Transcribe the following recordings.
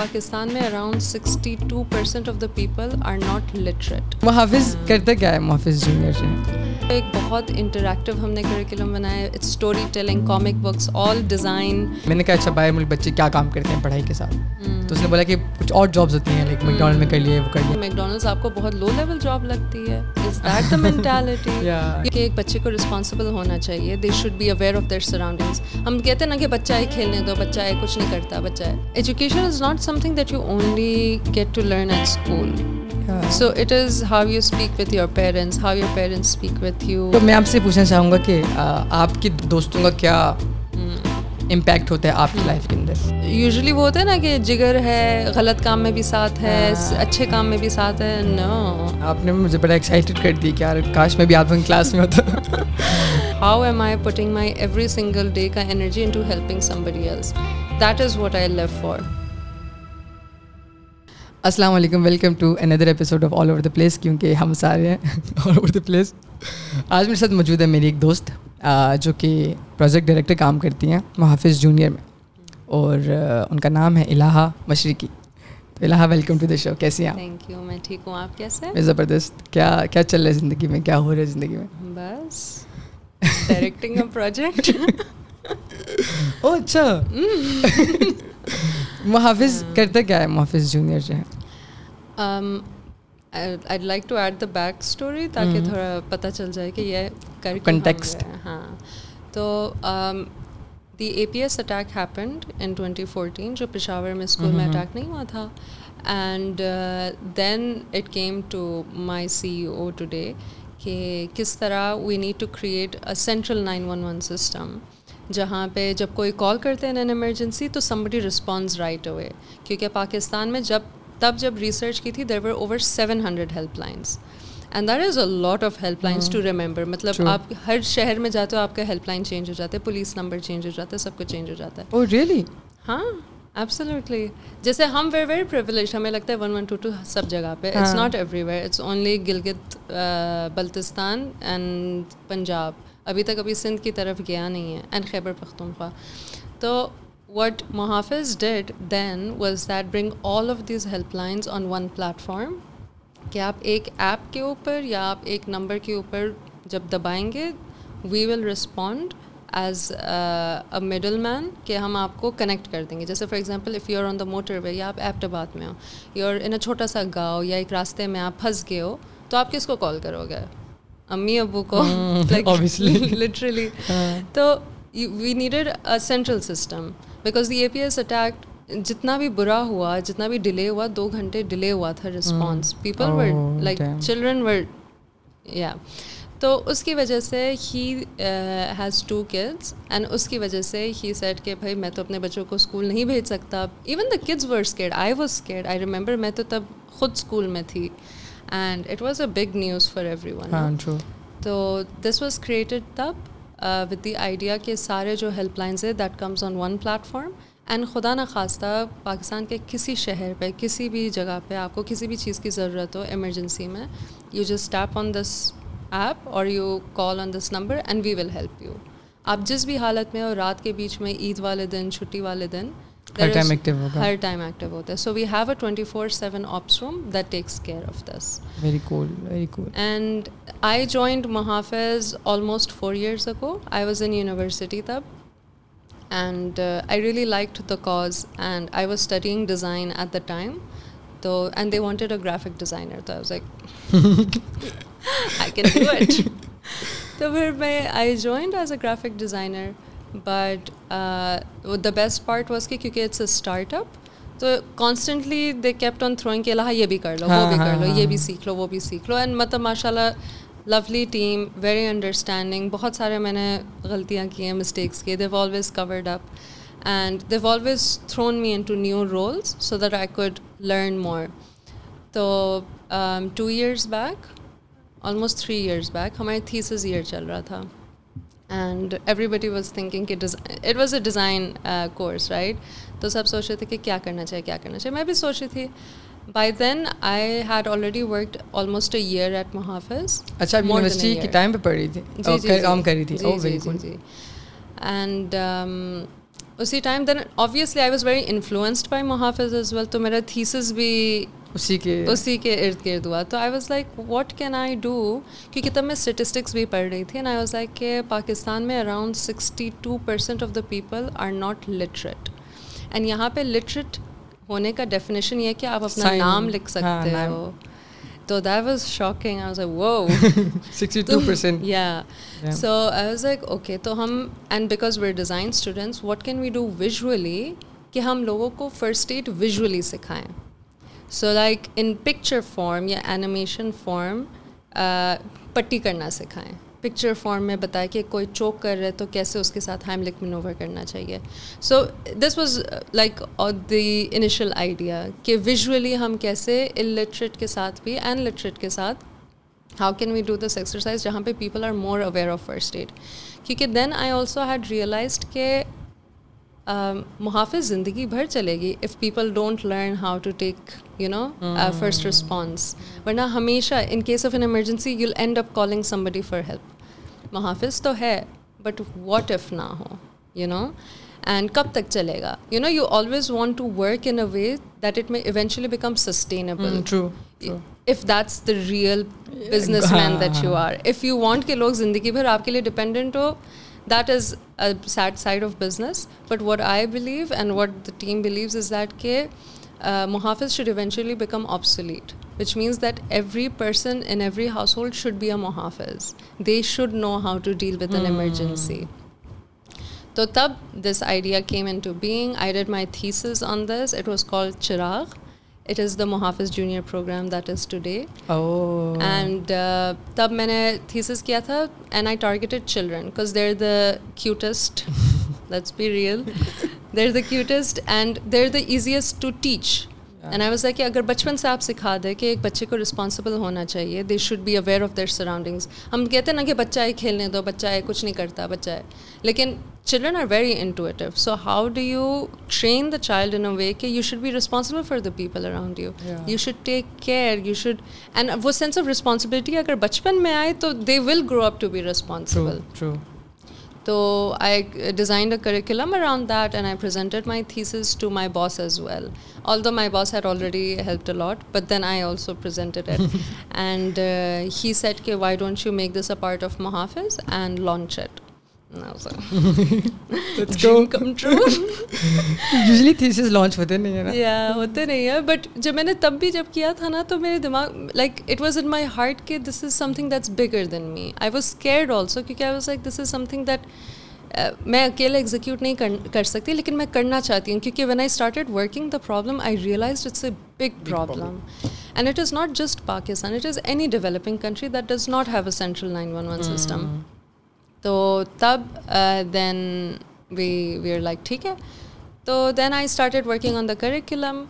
پاکستان میں around sixty two percent of the people are not literate Muhafiz کرتا کیا ہے محافظ جونیئر سے ایک بہت انٹریکٹیو ہم نے کریکولم بنایا ہے. It's story telling comic books all design میں نے کہا اچھا باہر ملک بچے کیا کام کرتے ہیں پڑھائی کے ساتھ؟ تو اس نے بولا کہ کچھ اور جابس ہوتی ہیں لائک میکڈونلڈ میں کر لیے وہ کر لیے. میکڈونلڈس آپ کو بہت لو لیول جاب لگتی ہے. از دیٹ دا مینٹیلٹی کہ ایک بچے کو رسپانسبل ہونا چاہیے. They should be aware of their surroundings ہم کہتے ہیں نا کہ بچہ ہے کھیلنے دو بچہ ہے کچھ نہیں کرتا بچہ ہے education is not something that you only get to learn at school so it is how you speak with your parents how your parents speak with you تو میں آپ سے پوچھنا چاہوں گا کہ آپ کی دوستوں کا کیا امپیکٹ ہوتا ہے آپ کی لائف کے اندر. یوزلی وہ ہوتا ہے نا کہ جگر ہے غلط کام میں بھی ساتھ ہے اچھے کام میں بھی ساتھ ہے نو آپ نے مجھے بڑا ایکسائٹیڈ کر دی کہ یار کاش میں بھی آپ کلاس میں ہوتا. How am I putting my every single day کا energy into helping somebody else that is what I live for السلام علیکم welcome to another episode of all over the place کیونکہ ہم سارے ہیں آل اوور دا پلیس آج میرے ساتھ موجود ہے میری ایک دوست جو کہ پروجیکٹ ڈائریکٹر کام کرتی ہیں محافظ جونیئر میں۔ اور ان کا نام ہے الہا مشرقی۔ تو الہا ویلکم ٹو دا شو کیسی ہیں تھینک یو میں ٹھیک ہوں۔ آپ کیسے میں زبردست۔ کیا کیا چل رہا ہے زندگی میں؟ کیا ہو رہا ہے زندگی میں؟ بس ڈائریکٹنگ پروجیکٹ او اچھا۔ محافظ کرتا کیا ہے محافظ جونیئر جو ہے I like to add the back story تاکہ تھوڑا پتہ چل جائے کہ یہ کر کنٹیکسٹ ہاں تو the A P S attack happened in twenty fourteen جو پشاور میں اسکول میں اٹیک نہیں ہوا تھا and then it came to my C O today کہ کس طرح we need to create a central nine one one system جہاں پہ جب کوئی کال کرتے ہیں ان ایمرجنسی تو سمبڈی رسپانس رائٹ ہوئے کیونکہ پاکستان میں جب تب جب ریسرچ کی تھی there were over seven hundred help lines and that is a lot of help lines to remember مطلب آپ ہر شہر میں جاتے ہو آپ کا ہیلپ لائن چینج ہو جاتا ہے پولیس نمبر چینج ہو جاتا ہے سب کچھ چینج ہو جاتا ہے. ریئلی ہاں ایبسلیٹلی جیسے ہم ویری ویری پریولیج ہمیں لگتا ہے ون ون ٹو ٹو سب جگہ پہ. It's not everywhere it's only Gilgit Baltistan and Punjab ابھی تک ابھی سندھ کی طرف گیا نہیں ہے. اینڈ خیبر پختونخوا تو what Muhafiz did then was that bring all of these help lines on one platform کہ آپ ایک ایپ کے اوپر یا آپ ایک نمبر کے اوپر جب دبائیں گے we will respond as a middle man کہ ہم آپ کو کنیکٹ کر دیں گے جیسے for example if you are on the motorway یا آپ ایپٹ آباد میں ہو یو آر ان اے چھوٹا سا گاؤں یا ایک راستے میں آپ پھنس گئے ہو تو آپ کس کو کال کرو گے امی ابو کو لٹرلی تو we needed a central system because the A P S attack جتنا بھی برا ہوا جتنا بھی ڈیلے ہوا دو گھنٹے ڈیلے ہوا تھا response people were like children were یا تو اس کی وجہ سے ہی ہیز ٹو کڈس اینڈ اس کی وجہ سے ہی سیٹ کہ بھائی میں تو اپنے بچوں کو اسکول نہیں بھیج سکتا. Even the kids were scared I was scared I remember میں تو تب خود اسکول میں تھی. And it was a big news for everyone تو دس واز کریٹڈ تب ود دی آئیڈیا کہ سارے جو ہیلپ لائنز ہے that comes on one platform and خدا نخواستہ پاکستان کے کسی شہر پہ کسی بھی جگہ پہ آپ کو کسی بھی چیز کی ضرورت ہو ایمرجنسی میں you just tap on this app اور you call on this number and we will help you آپ جس بھی حالت میں اور رات کے بیچ میں عید والے دن چھٹی والے دن ہر ٹائم ایکٹیو ہوتا ہے so we have a twenty four seven ops room that takes care of this very cool very cool and I joined Muhafiz almost four years ago I was in university تب and I really like the cause and I was studying design at the time تو and they wanted a graphic designer تو I can do it تو پھر میں I joined as a graphic designer but the best part was کہ کیونکہ it's a startup تو constantly they kept on throwing کہ اللہ یہ بھی کر لو وہ بھی کر لو یہ بھی سیکھ لو وہ بھی سیکھ لو اینڈ مطلب ماشاء اللہ لولی ٹیم ویری انڈرسٹینڈنگ بہت سارے میں نے غلطیاں کی ہیں مسٹیکس کی they always covered up and they always thrown me into new roles so that I could learn more تو two years back almost three years back ہماری تھیسز ایئر چل رہا تھا and every body was thinking کہ it was a design course right تو سب سوچ رہے تھے کہ کیا کرنا چاہیے کیا کرنا چاہیے۔ میں بھی سوچ رہی تھی۔ By then I had already worked almost a year at Muhafiz اچھا یونیورسٹی کے ٹائم پہ پڑھ رہی تھی؟ جی جی کام کر رہی تھی۔ جی جی جی اینڈ اسی time then obviously I was very influenced by Muhafiz as well تو میرا تھیسس بھی اسی کے اسی کے ارد گرد ہوا. تو I was like what can I do کیونکہ تب میں اسٹیٹسٹکس بھی پڑھ رہی تھی اینڈ آئی واز لائک کہ پاکستان میں around sixty two percent of the people are not literate and یہاں پہ لٹریٹ ہونے کا ڈیفینیشن یہ کہ آپ اپنا نام لکھ سکتے ہو. تو that was shocking I was وہ سکسٹی ٹو پرسینٹ یا so I was like okay تو ہم and because we're design students what can we do visually کہ ہم لوگوں کو فرسٹ ایڈ ویژولی سکھائیں so like in picture form یا اینیمیشن فارم پٹی کرنا سکھائیں پکچر فارم میں بتایا کہ کوئی چوک کر رہا ہے تو کیسے اس کے ساتھ ہیملک منوور کرنا چاہیے؟ So this was like the initial idea کہ ویژولی ہم کیسے الٹریٹ کے ساتھ بھی ان لٹریٹ کے ساتھ how can we do this exercise جہاں پہ people are more aware of first aid کیونکہ then I also had realised کہ محافظ زندگی بھر چلے گی if people don't learn how to take you know first response ورنہ ہمیشہ in case of an emergency you end up calling somebody for help Muhafiz تو ہے بٹ واٹ ایف نہ ہو یو نو اینڈ کب تک چلے گا؟ You know you always want to work in a way that it may eventually become sustainable if that's the real business mean that you are if you want کہ لوگ زندگی بھر آپ کے لیے ڈپینڈنٹ ہو that is sad side of business but what I believe and what the team believes is that کہ محافظ should eventually become obsolete which means that every person in every household should be a Muhafiz they should know how to deal with an emergency تو تب this idea came into being I did my thesis on this it was call Chiragh it is the Muhafiz junior program that is today and تب میں نے thesis کیا تھا and I targeted children because they're the cutest that's be real they're the cutest and they're the easiest to teach and I was کہ اگر بچپن سے آپ سکھا دیں کہ ایک بچے کو رسپانسبل ہونا چاہیے they should be aware of their surroundings ہم کہتے ہیں نا کہ بچہ ہے کھیلنے دو بچہ ہے کچھ نہیں کرتا بچہ ہے لیکن children are very intuitive so how do you train the child in a way کہ you should be responsible for the people around you you should take care you should and وہ سینس آف رسپانسبلٹی اگر بچپن میں آئے تو they will grow up to be responsible تو I designed a curriculum around that and I presented my thesis to my boss as well although my boss had already help a lot but then I also presented it and he said کہ why don't you make this a part of Muhafiz and launch it ہوتے نہیں ہیں but جب میں نے تب بھی جب کیا تھا نا تو میرے دماغ like it was in my heart کہ this is something that's bigger than me I was scared also کیونکہ I was like this is something that میں اکیلے ایگزیکیوٹ نہیں کر سکتی لیکن میں کرنا چاہتی ہوں کیونکہ when I started working the problem I realise it's a big problem and it is not just Pakistan it is any developing country that does not have a central nine one one system تو تب then we we are like ٹھیک ہے. تو then I started working on the curriculum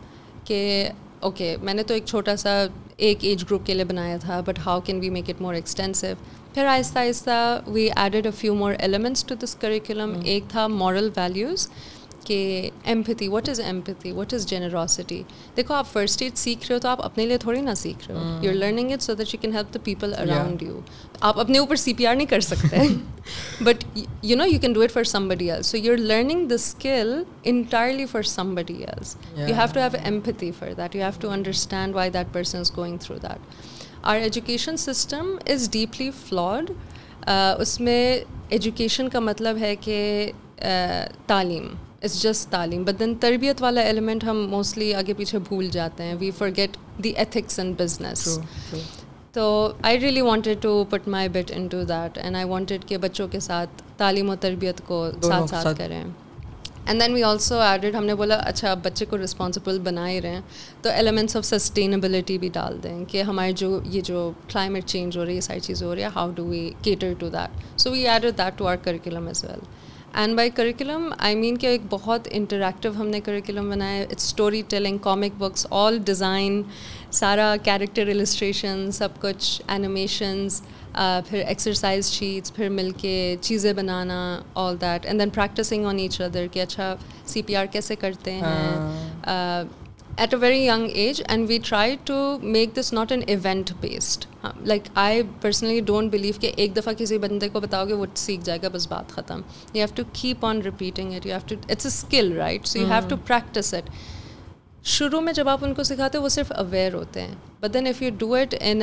کہ okay میں نے تو ایک چھوٹا سا ایک ایج گروپ کے لیے بنایا تھا but how can we make it more extensive پھر آہستہ آہستہ we added a few more elements to this curriculum ایک تھا مورل ویلیوز کہ empathy what is empathy what is generosity دیکھو آپ فرسٹ ایڈ سیکھ رہے ہو تو آپ اپنے لیے تھوڑی نہ سیکھ رہے ہو. You are learning it so that you can help the people around you آپ اپنے اوپر سی پی آر نہیں کر سکتے. But you know you can do it for somebody else so you are learning the skill entirely for somebody else you have to have empathy for that you have to understand why that person is going through that our education system is deeply flawed اس میں education کا مطلب ہے کہ تعلیم it's just تعلیم but then تربیت والا element ہم موسٹلی آگے پیچھے بھول جاتے ہیں we forget the ethics and business تو I really wanted to put my bat into that and I wanted کہ بچوں کے ساتھ تعلیم و تربیت کو ساتھ ساتھ کریں۔ And then we also added ہم نے بولا اچھا اب بچے کو رسپانسبل بنا ہی رہے ہیں۔ تو ایلیمنٹس آف سسٹینیبلٹی بھی ڈال دیں کہ ہمارے جو یہ جو کلائمیٹ چینج ہو رہی ہے یہ ساری چیزیں ہو رہی ہے how do we cater to that so we added that to our curriculum as well and by curriculum I mean کہ ایک بہت انٹریکٹیو ہم نے کریکولم بنایا۔ It's story telling comic books all design سارا کیریکٹر السٹریشن سب کچھ animations پھر ایکسرسائز شیٹس پھر مل کے چیزیں بنانا all that and then practising on each other کہ اچھا سی پی آر کیسے کرتے ہیں؟ At a very young age and we try to make this not an event based like I personally don't believe کہ ایک دفعہ کسی بندے کو بتاؤ گے وہ سیکھ جائے گا بس بات ختم۔ You have to keep on repeating it you have to it's a skill right so you have to practise it شروع میں جب آپ ان کو سکھاتے ہو وہ صرف اویئر ہوتے ہیں. But then if you do it in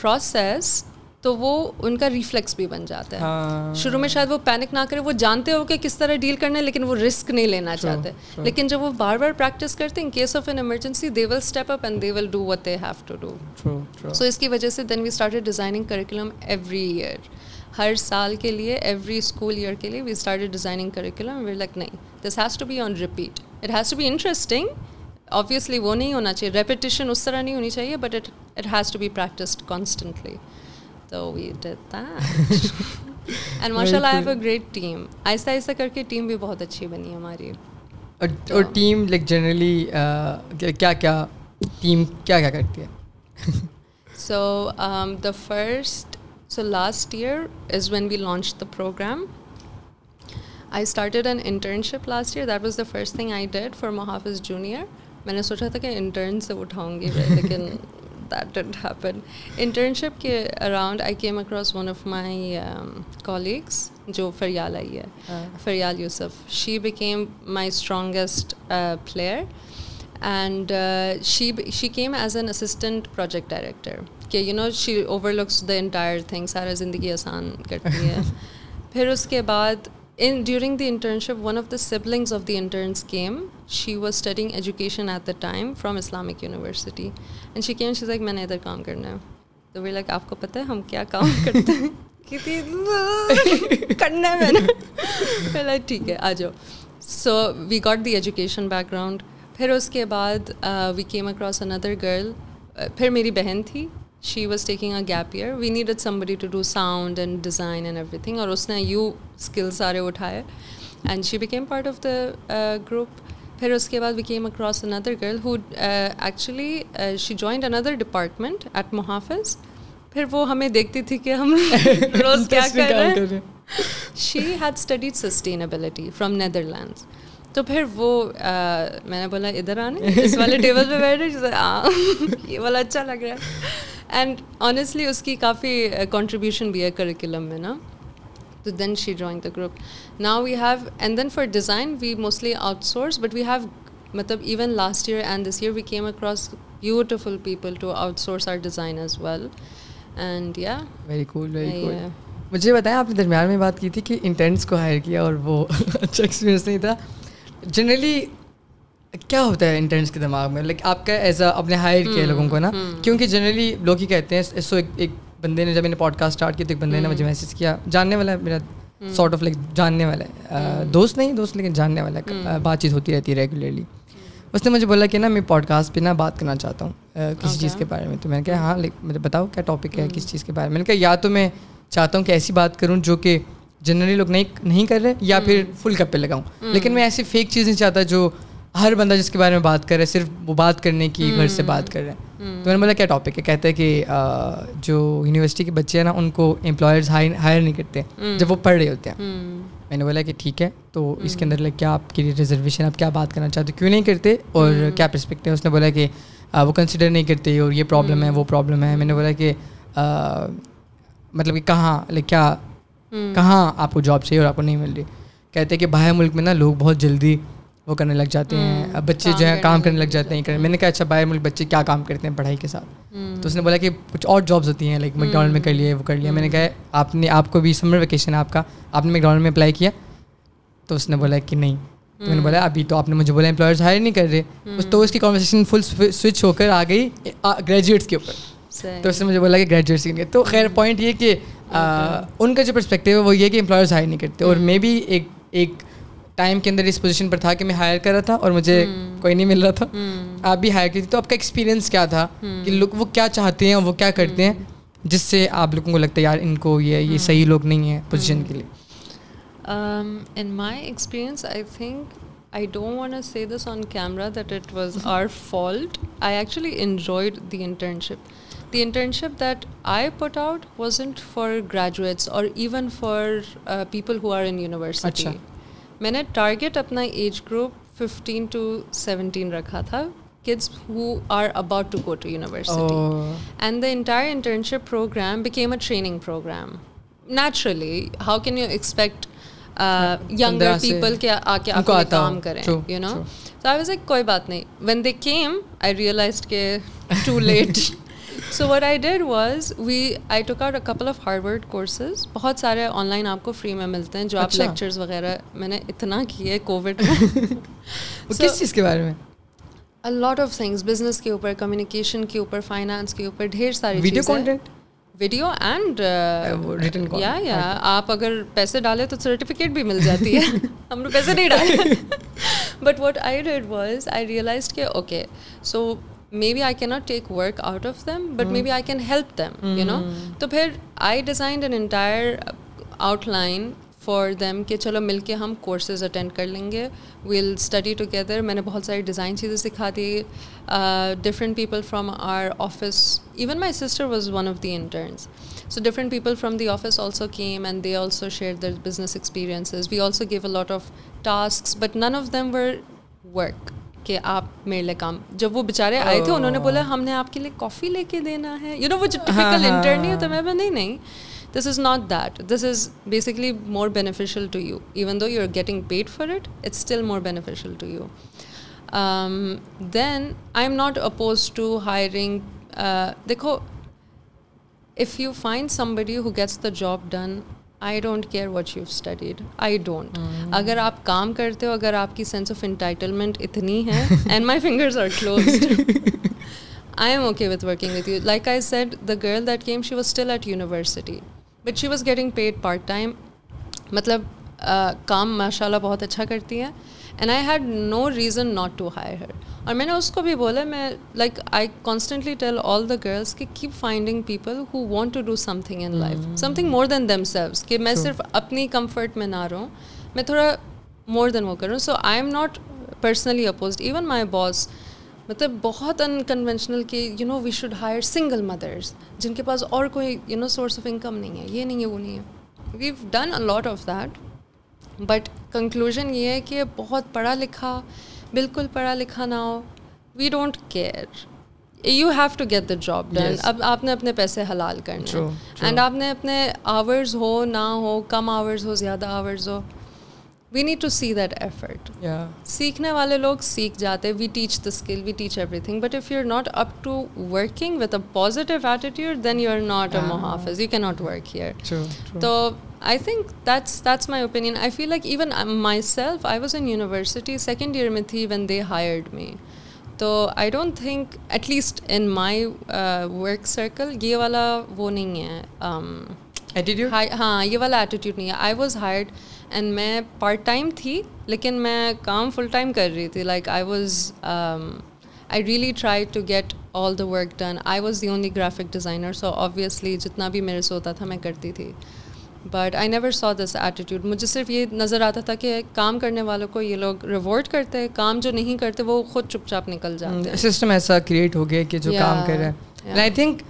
process تو وہ ان کا ریفلیکس بھی بن جاتا ہے. شروع میں شاید وہ پینک نہ کرے وہ جانتے ہو کہ کس طرح ڈیل کرنا ہے لیکن وہ رسک نہیں لینا چاہتے. لیکن جب وہ بار بار پریکٹس کرتے in case of an emergency they will step up and they will do what they have to do so اس کی وجہ سے then we start designing curriculum every year ہر سال کے لیے ایوری اسکول ایئر کے لیے we start designing curriculum we like نہیں this has to be on repeat it has to be interesting obviously وہ نہیں ہونا چاہیے ریپیٹیشن اس طرح نہیں ہونی چاہیے but it it has to be practised constantly تو وی ڈیڈ دیٹ اینڈ ماشاء اللہ ہیو اے گریٹ ٹیم آہستہ آہستہ کر کے ٹیم بھی بہت اچھی بنی ہماری۔ اور ٹیم لائک جنرلی کیا کیا ٹیم کیا کیا کرتی ہے؟ So the first so last year is when we launch the programme I started an internship last year that was the first thing I did for Muhafiz junior میں نے سوچا تھا کہ انٹرن سے اٹھاؤں گی لیکن دیٹ ڈنٹ ہیپن انٹرنشپ کے around I came across one of my colleagues جو فریال آئی ہے. Faryal Yousuf. She became my strongest player and she she came as an assistant project director کہ you know she overlooks the entire thing سارا زندگی آسان کرتی ہے. پھر اس کے بعد in during the internship one of the siblings of the interns came she was studying education at the time from Islamic university and she came she's like میں نے ادھر کام کرنا ہے تو وی لائک آپ کو پتہ ہے ہم کیا کام کرتے ہیں کرنا ہے میں نے ٹھیک ہے آ جاؤ so we got the education background پھر اس کے بعد we came across another girl پھر میری بہن تھی she was taking a gap year we needed somebody to do sound and design and everything اور اس نے یو اسکل سارے اٹھائے and she became part of the group پھر اس کے بعد we came across another girl who actually she joined another department at Muhafiz پھر وہ ہمیں دیکھتی تھی کہ ہم روز کیا کر رہے ہیں۔ She had studied sustainability from Netherlands تو پھر وہ میں نے بولا ادھر آنے؟ اس والے ٹیبل پہ بیٹھے یہ والا اچھا لگ رہا ہے۔ اینڈ آنیسٹلی اس کی کافی کنٹریبیوشن بھی ہے کریکولم میں نا۔ تو then she drawing the group now we have and then for design we mostly outsource but we have مطلب even last year and this year we came across beautiful people to outsource our design as well and yeah very cool very cool مجھے بتائیں آپ نے درمیان میں بات کی تھی کہ انٹرنس کو ہائر کیا اور وہ اچھا ایکسپیرینس نہیں تھا۔ جنرلی کیا ہوتا ہے انٹرنس کے دماغ میں؟ لائک آپ کا ایز اے ہائر کیا لوگوں کو نا؟ کیونکہ جنرلی لوگ ہی کہتے ہیں سو ایک بندے نے جب میں نے پوڈ کاسٹ اسٹارٹ کیا تو ایک بندے نے مجھے میسیج کیا۔ جاننے والا ہے میرا سارٹ آف لائک جاننے والا ہے۔ دوست نہیں دوست لیکن جاننے والا ہے۔ بات چیت ہوتی رہتی ہے ریگولرلی اس نے مجھے بولا کہ نا میں پوڈ کاسٹ پہ نا بات کرنا چاہتا ہوں کسی چیز کے بارے میں۔ تو میں نے کہا ہاں مجھے بتاؤ کیا ٹاپک ہے کس چیز کے بارے میں؟ میں نے کہا یا تو میں چاہتا ہوں کہ ایسی بات کروں جو کہ جنرلی لوگ نہیں نہیں کر رہے یا پھر فل کپ پہ لگاؤں لیکن میں ایسی فیک چیز نہیں چاہتا جو ہر بندہ جس کے بارے میں بات کر رہا ہے صرف وہ بات کرنے کی گھر سے بات کر رہے ہیں تو میں نے بولا کیا ٹاپک ہے؟ کہتا ہے کہ جو یونیورسٹی کے بچے ہیں نا ان کو امپلائرز ہائر نہیں کرتے جب وہ پڑھ رہے ہوتے ہیں۔ میں نے بولا کہ ٹھیک ہے۔ تو اس کے اندر لائک کیا آپ کی ریزرویشن آپ کیا بات کرنا چاہتے کیوں نہیں کرتے؟ اور کیا پرسپیکٹو ہے؟ اس نے بولا کہ وہ کنسیڈر نہیں کرتے اور یہ پرابلم ہے وہ پرابلم ہے۔ میں نے بولا کہ مطلب کہ کہاں لائک کیا؟ کہاں آپ کو جاب چاہیے اور آپ کو نہیں مل رہی؟ کہتے ہیں کہ باہر ملک میں نا لوگ بہت جلدی وہ کرنے لگ جاتے ہیں اب بچے جو ہیں کام کرنے لگ جاتے ہیں میں نے کہا اچھا باہر ملک بچے کیا کام کرتے ہیں پڑھائی کے ساتھ؟ تو اس نے بولا کہ کچھ اور جابس ہوتی ہیں لائک میک ڈونلڈ میں کر لیا وہ کر لیا میں نے کہا آپ نے آپ کو بھی سمر ویکیشن ہے آپ کا آپ نے میک ڈونلڈ میں اپلائی کیا؟ تو اس نے بولا کہ نہیں۔ تو میں نے بولا ابھی تو آپ نے مجھے بولا امپلائرز ہائر نہیں کر رہے۔ تو اس کی کانورسیشن فل سوئچ ہو کر آ گئی گریجویٹس کے اوپر۔ تو اس نے مجھے بولا کہ گریجویٹس کے لیے۔ تو خیر پوائنٹ یہ کہ ان کا جو پرسپیکٹیو ہے وہ یہ کہ امپلائرز ہائر نہیں کرتے۔ اور مے بی ایک ایک ٹائم کے اندر اس پوزیشن پر تھا کہ میں ہائر کر رہا تھا اور مجھے کوئی نہیں مل رہا تھا۔ آپ بھی ہائر کی تھی تو آپ کا ایکسپیرینس کیا تھا؟ کہ لوگ وہ کیا چاہتے ہیں وہ کیا کرتے ہیں؟ جس سے آپ لوگوں کو لگتا ہے یار ان کو یہ یہ صحیح لوگ نہیں ہیں پوزیشن کے لیے۔ In my experience I think I don't want see this on camera that it was our fault I actually enjoyed the internship the internship that I put out wasn't for graduates اور even for people who are in university میں نے target اپنا age group fifteen to seventeen رکھا تھا kids who are about to go to university and the entire internship programme became a training programme naturally how can you expect younger people کے آ کے آپ کو کام کریں یو نو تو آئی واز ایک کوئی بات نہیں when they came I realise کے too late so what I did was we I took out a couple of hardware courses بہت سارے آن لائن آپ کو فری میں ملتے ہیں جو آپ اچھا۔ لیکچرز وغیرہ میں نے اتنا کیے کووڈ میں۔ کس چیز کے بارے میں؟ لاٹ آف تھنگس بزنس کے اوپر کمیونیکیشن کے اوپر فائنانس کے اوپر ڈھیر ساری ویڈیو کانٹینٹ ویڈیو اینڈ یا یا آپ اگر پیسے ڈالے تو سرٹیفکیٹ بھی مل جاتی ہے۔ ہم نے پیسے نہیں ڈالے but what I did was I realise کہ okay so maybe I can not take work out of them but maybe I can help them you know تو پھر I design an entire outline for them کہ چلو مل کے ہم courses attend کر لیں گے. ویل اسٹڈی ٹوگیدر میں نے بہت ساری ڈیزائن چیزیں سکھا دی. Different people from our office even my sister was one of the interns so different people from the office also came and they also share their business experiences we also gave a lot of task but none of them were work کہ آپ میرے لیے کام جب وہ بےچارے آئے تھے انہوں نے بولا oh. ہم نے آپ کے لیے کافی لے کے دینا ہے۔ یو نو وہ جو ہاں، ٹیپیکل انٹر ہاں، نہیں ہاں، ہوتا میں نہیں نہیں this is not that this is basically more beneficial to you even though you are getting paid for it it's still more beneficial to you than I am not oppose to hiring دیکھو if you find somebody who gets the job done I don't care what you studied I don't اگر آپ کام کرتے ہو اگر آپ کی sense of entitlement اتنی ہے and my fingers are close I am okay with working with you like I said the girl that came she was still at university but she was getting paid part time مطلب کام ماشاء اللہ بہت اچھا کرتی ہیں and I had no reason not to hire her اور میں نے اس کو بھی بولا میں like I constantly tell all the girls کہ keep finding people who want to do something in life something more than themselves کہ میں صرف اپنی کمفرٹ میں نہ رہوں میں تھوڑا مور دین وہ کروں. So I am not personally opposed even my boss مطلب بہت انکنونشنل کہ you know we should hire single mothers جن کے پاس اور کوئی you know source of income نہیں ہے یہ نہیں ہے وہ نہیں ہے. We've done a lot of that but conclusion یہ ہے کہ بہت پڑھا لکھا بالکل پڑھا لکھا نہ ہو۔ We don't care you have to get the job done اب آپ نے اپنے پیسے حلال کرنے اینڈ آپ نے اپنے آورز ہو نہ ہو کم آورز ہو زیادہ hours who. We need to see that effort سیکھنے والے لوگ سیکھ جاتے we teach the skill we teach everything but if you are not up to working with a positive attitude then you are not a Muhafiz you can not work here تو I think that's that's my opinion I feel like even myself I was in university second year میں تھی when they hired me تو I don't think at least in my work circle یہ والا وہ نہیں ہے ہاں یہ والا ایٹیٹیوڈ نہیں ہے آئی واز ہائرڈ اینڈ میں پارٹ ٹائم تھی لیکن میں کام فل ٹائم کر رہی تھی like I was I really try to get all the work done I was the only graphic designer so obviously جتنا بھی میرے سے ہوتا تھا میں کرتی تھی but I never saw this attitude مجھے صرف یہ نظر آتا تھا کہ کام کرنے والوں کو یہ لوگ ریوارڈ کرتے ہیں کام جو نہیں کرتے وہ خود چپ چاپ نکل جاتے ہیں۔ سسٹم ایسا کریٹ ہو گیا کہ جو کام کر رہے ہیں۔ آئی تھنک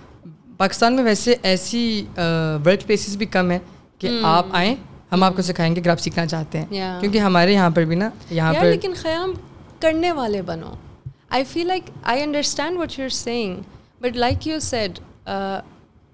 پاکستان میں ویسے ایسی ورک پلیسز بھی کم ہیں کہ hmm. آپ آئیں ہم آپ کو سکھائیں گے کہ آپ سیکھنا چاہتے ہیں۔ کیونکہ ہمارے یہاں پر بھی نا یہاں پر لیکن قیام کرنے والے بنو۔ I feel like I understand what you are saying but like you said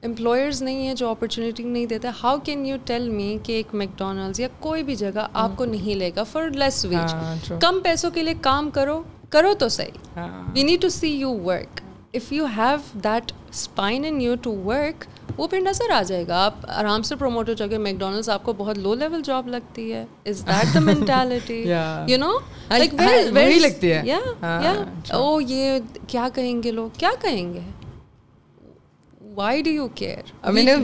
employers نہیں ہیں جو اپرچونیٹی نہیں دیتے. How can you tell me کہ ایک میک ڈونلڈز یا کوئی بھی جگہ آپ کو نہیں لے گا فار لیس ویج کم پیسوں کے لیے کام کرو کرو تو صحیح. We need to see you work if you have that spine in you to work وہ پھر نظر آ جائے گا. آپ آرام سے پروموٹ ہو جاؤ گے. میک ڈونلڈس آپ کو بہت لو لیول جاب لگتی ہے. Is that the mentality you know like very لگتی ہے. یا او oh, یہ کیا کہیں گے لوگ؟ کیا کہیں گے؟ وائی ڈو یو کیئر میں نے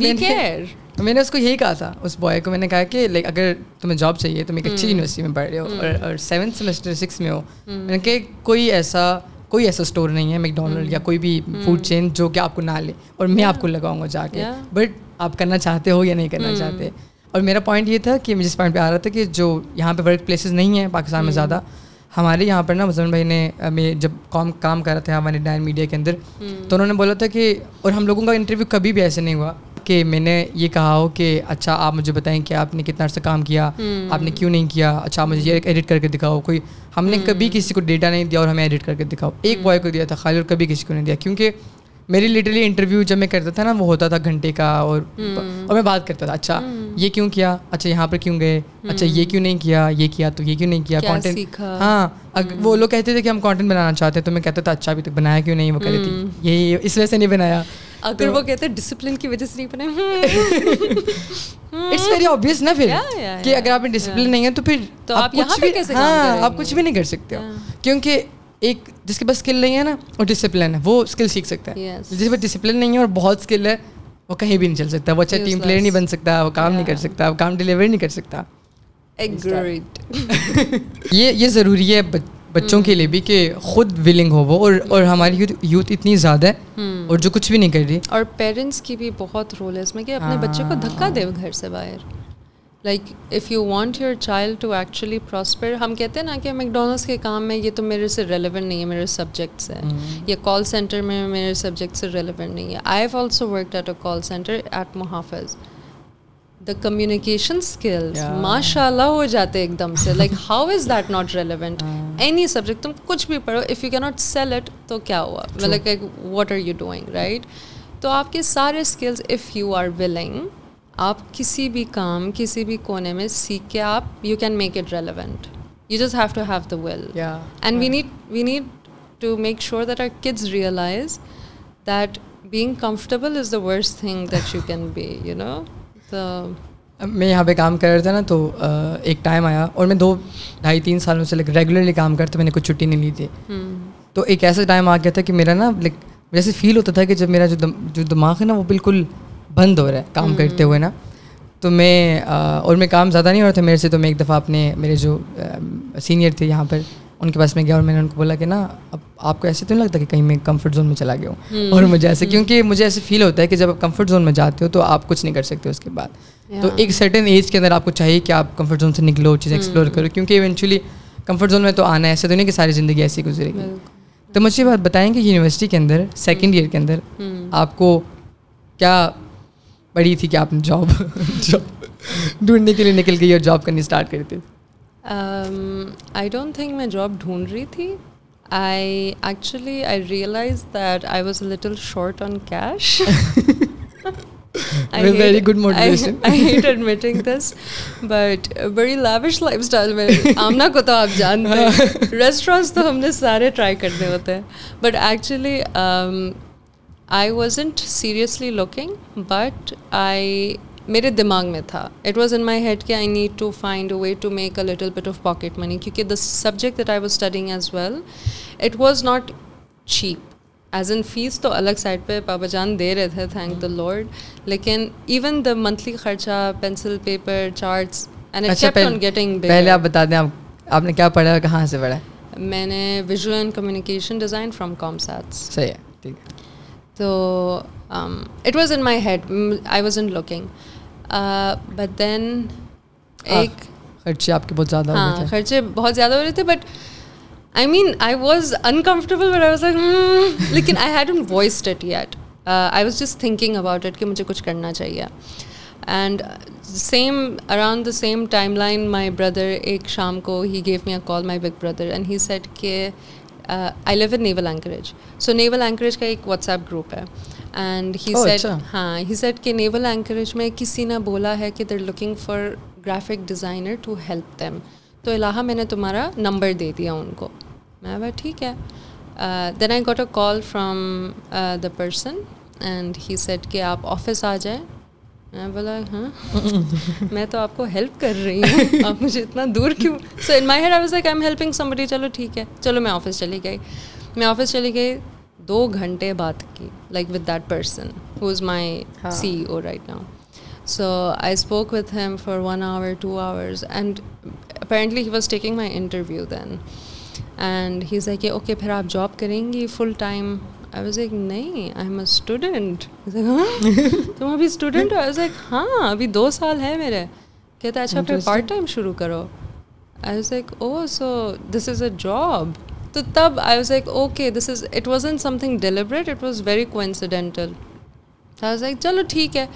میں نے اس کو یہی کہا تھا اس بوائے کو میں نے کہا کہ لائک اگر تمہیں جاب چاہیے تم ایک اچھی یونیورسٹی میں پڑھ رہے ہو اور سیونتھ سیمسٹر سکس میں ہو میں نے کہ کوئی ایسا کوئی ایسا اسٹور نہیں ہے میک ڈونلڈ یا کوئی بھی فوڈ چین جو کہ آپ کو نہ لے اور میں آپ کو لگاؤں گا جا کے بٹ آپ کرنا چاہتے ہو یا نہیں کرنا چاہتے اور میرا پوائنٹ یہ تھا کہ جس پوائنٹ پہ آ رہا تھا کہ جو یہاں پہ ورک پلیسز نہیں ہیں پاکستان میں زیادہ ہمارے یہاں پر نا مسلمان بھائی نے جب کام کام کر رہا تھا ہمارے ڈائن میڈیا کے اندر تو انہوں نے بولا تھا کہ اور ہم لوگوں کا انٹرویو کبھی بھی ایسے نہیں ہوا کہ میں نے یہ کہا ہو کہ اچھا آپ مجھے بتائیں کہ آپ نے کتنا عرصہ کام کیا آپ نے کیوں نہیں کیا؟ اچھا آپ مجھے یہ ایڈٹ کر کے دکھاؤ۔ کوئی ہم نے کبھی کسی کو ڈیٹا نہیں دیا اور ہمیں ایڈٹ کر کے دکھاؤ۔ ایک بوائے کو دیا تھا خالی اور کبھی کسی کو نہیں دیا۔ کیونکہ میری لٹرلی انٹرویو جب میں کرتا تھا نا وہ ہوتا تھا گھنٹے کا اور اور میں بات کرتا تھا اچھا یہ کیوں کیا؟ اچھا یہاں پر کیوں گئے؟ اچھا یہ کیوں نہیں کیا؟ یہ کیا تو یہ کیوں نہیں کیا؟ کانٹینٹ ہاں وہ لوگ کہتے تھے کہ ہم کانٹینٹ بنانا چاہتے ہیں تو میں کہتا تھا اچھا ابھی تک بنایا کیوں نہیں؟ وہ کہہ رہی تھی یہ اس وجہ سے نہیں بنایا۔ اگر وہ کہتے ہیں ڈسپلن کی وجہ سے نہیں بنایا۔ اٹس ویری آبویس نا پھر کہ اگر آپ میں ڈسپلن نہیں ہے تو پھر تو آپ کچھ بھی ہاں آپ کچھ بھی نہیں کر سکتے ہو۔ کیونکہ ایک جس کے پاس اسکل نہیں ہے نا وہ ڈسپلن ہے وہ اسکل سیکھ سکتا ہے۔ جس کے پاس ڈسپلن نہیں ہے اور بہت اسکل ہے وہ کہیں بھی نہیں چل سکتا۔ وہ اچھا ٹیم پلیئر نہیں بن سکتا وہ کام نہیں کر سکتا وہ کام ڈلیور نہیں کر سکتا۔ یہ یہ ضروری ہے بچوں کے لیے بھی کہ خود ولنگ ہو وہ اور اور ہماری یوتھ اتنی زیادہ ہے اور جو کچھ بھی نہیں کر رہی۔ اور پیرنٹس کی بھی بہت رول ہے اس میں کہ اپنے بچے کو دھکا دے گھر سے باہر۔ Like if you want your child to actually prosper ہم کہتے ہیں نا کہ میکڈونلڈس کے کام میں یہ تو میرے سے ریلیونٹ نہیں ہے میرے سبجیکٹس ہیں یا کال سینٹر میں میرے سبجیکٹ سے ریلیونٹ نہیں ہے۔ I have also work at a call center at Muhafiz the communication skills ماشاء اللہ ہو جاتے ایک دم سے like how is that not relevant any subject تم کچھ بھی پڑھو اف یو کی ناٹ سیل اٹ تو کیا ہوا؟ مطلب what are you doing right تو آپ کے سارے skills if you are willing آپ کسی بھی کام کسی بھی کونے میں سیکھ کے آپ you can make it relevant you just have to have the will and we need we need to make sure that our kids realize that being comfortable is the worst thing that you can be you know میں یہاں پہ کام کر رہا تھا نا تو ایک time آیا اور میں دو ڈھائی تین سالوں سے لائک ریگولرلی کام کرتا میں نے کچھ چھٹی نہیں لی تھی۔ تو ایک ایسا ٹائم آ گیا تھا کہ میرا نا لائک جیسے فیل ہوتا تھا کہ جب میرا جو دماغ ہے نا وہ بالکل بند ہو رہا ہے کام کرتے ہوئے نا۔ تو میں اور میں کام زیادہ نہیں ہو رہا تھا میرے سے تو میں ایک دفعہ اپنے میرے جو سینئر تھے یہاں پر ان کے پاس میں گیا اور میں نے ان کو بولا کہ نا اب آپ کو ایسے تو نہیں لگتا کہ کہیں میں کمفرٹ زون میں چلا گیا ہوں؟ اور مجھے ایسے کیونکہ مجھے ایسے فیل ہوتا ہے کہ جب آپ کمفرٹ زون میں جاتے ہو تو آپ کچھ نہیں کر سکتے اس کے بعد۔ تو ایک سرٹن ایج کے اندر آپ کو چاہیے کہ آپ کمفرٹ زون سے نکلو چیزیں ایکسپلور کرو کیونکہ ایونچولی کمفرٹ زون میں تو آنا ہے ایسا تو نہیں کہ ساری زندگی ایسی گزرے گی۔ تو مجھے بات بتائیں کہ یونیورسٹی کے اندر سیکنڈ ایئر کے اندر آپ کو کیا پڑھی تھی کہ آپ جاب جاب ڈھونڈنے کے لیے نکل گئی اور جاب کرنی اسٹارٹ کری تھی؟ آئی ڈونٹ تھنک میں جاب ڈھونڈ رہی تھی. I actually I realize that I was little short on cash very good motivation admitting this but بڑی لیوش لائف اسٹائل میں آمنا کو تو آپ جانتے ہیں ریسٹورینٹس تو ہم نے سارے ٹرائی کرنے ہوتے ہیں but actually I wasn't seriously looking but I میرے دماغ میں تھا. It was in my head کہ I need to find a way to make a little bit of pocket money کیونکہ the subject that I was studying as well it was not cheap as an fees تو الگ side پہ پاپا جان دے رہے تھے تھینک دا لارڈ لیکن ایون دا منتھلی خرچہ پینسل پیپر چارٹس پہلے آپ بتا دیں آپ آپ نے کیا پڑھا کہاں سے پڑھا؟ میں نے visual and communication design from COMSATS صحیح ہے ٹھیک ہے۔ تو it was in my head I was in looking but then ایک خرچے آپ کے بہت زیادہ ہاں خرچے بہت زیادہ ہو رہے تھے but I mean I was uncomfortable but I was like لیکن I had in voice it yet I was just thinking about it کہ مجھے کچھ کرنا چاہیے۔ And same around the same time line my brother ایک شام کو ہی gave me a call my big brother and he said کہ I live in naval encourage so naval Anchorage کا ایک واٹس ایپ گروپ ہے اینڈ ہی سیٹ ہاں he said کہ نیول encourage میں کسی نے بولا ہے کہ there looking for graphic designer to help them تو الہ میں نے تمہارا نمبر دے دیا ان کو۔ میں بھائی ٹھیک ہے۔ Then I got a call from the person and he said کہ آپ آفس آ جائیں۔ میں بولا ہاں؟ میں تو آپ کو ہیلپ کر رہی ہوں۔ آپ مجھے اتنا دور کیوں؟ So in my head I was like I am helping somebody چلو ٹھیک ہے۔ چلو میں آفس چلی گئی۔ میں آفس چلی گئی۔ دو گھنٹے بات کی like with that person who is my C O right now so I spoke with him for one hour two hours and apparently he was taking my interview then and he say کہ okay پھر آپ job کریں گی full time I was ایک نہیں I am a student تم ابھی student who I was ایک ہاں ابھی دو سال ہے میرے کہتے اچھا پھر پارٹ ٹائم شروع کرو آئی واز ایک oh so this is a job تو تب I was like okay this is it was in something deliberate it was very coincidental like چلو ٹھیک ہے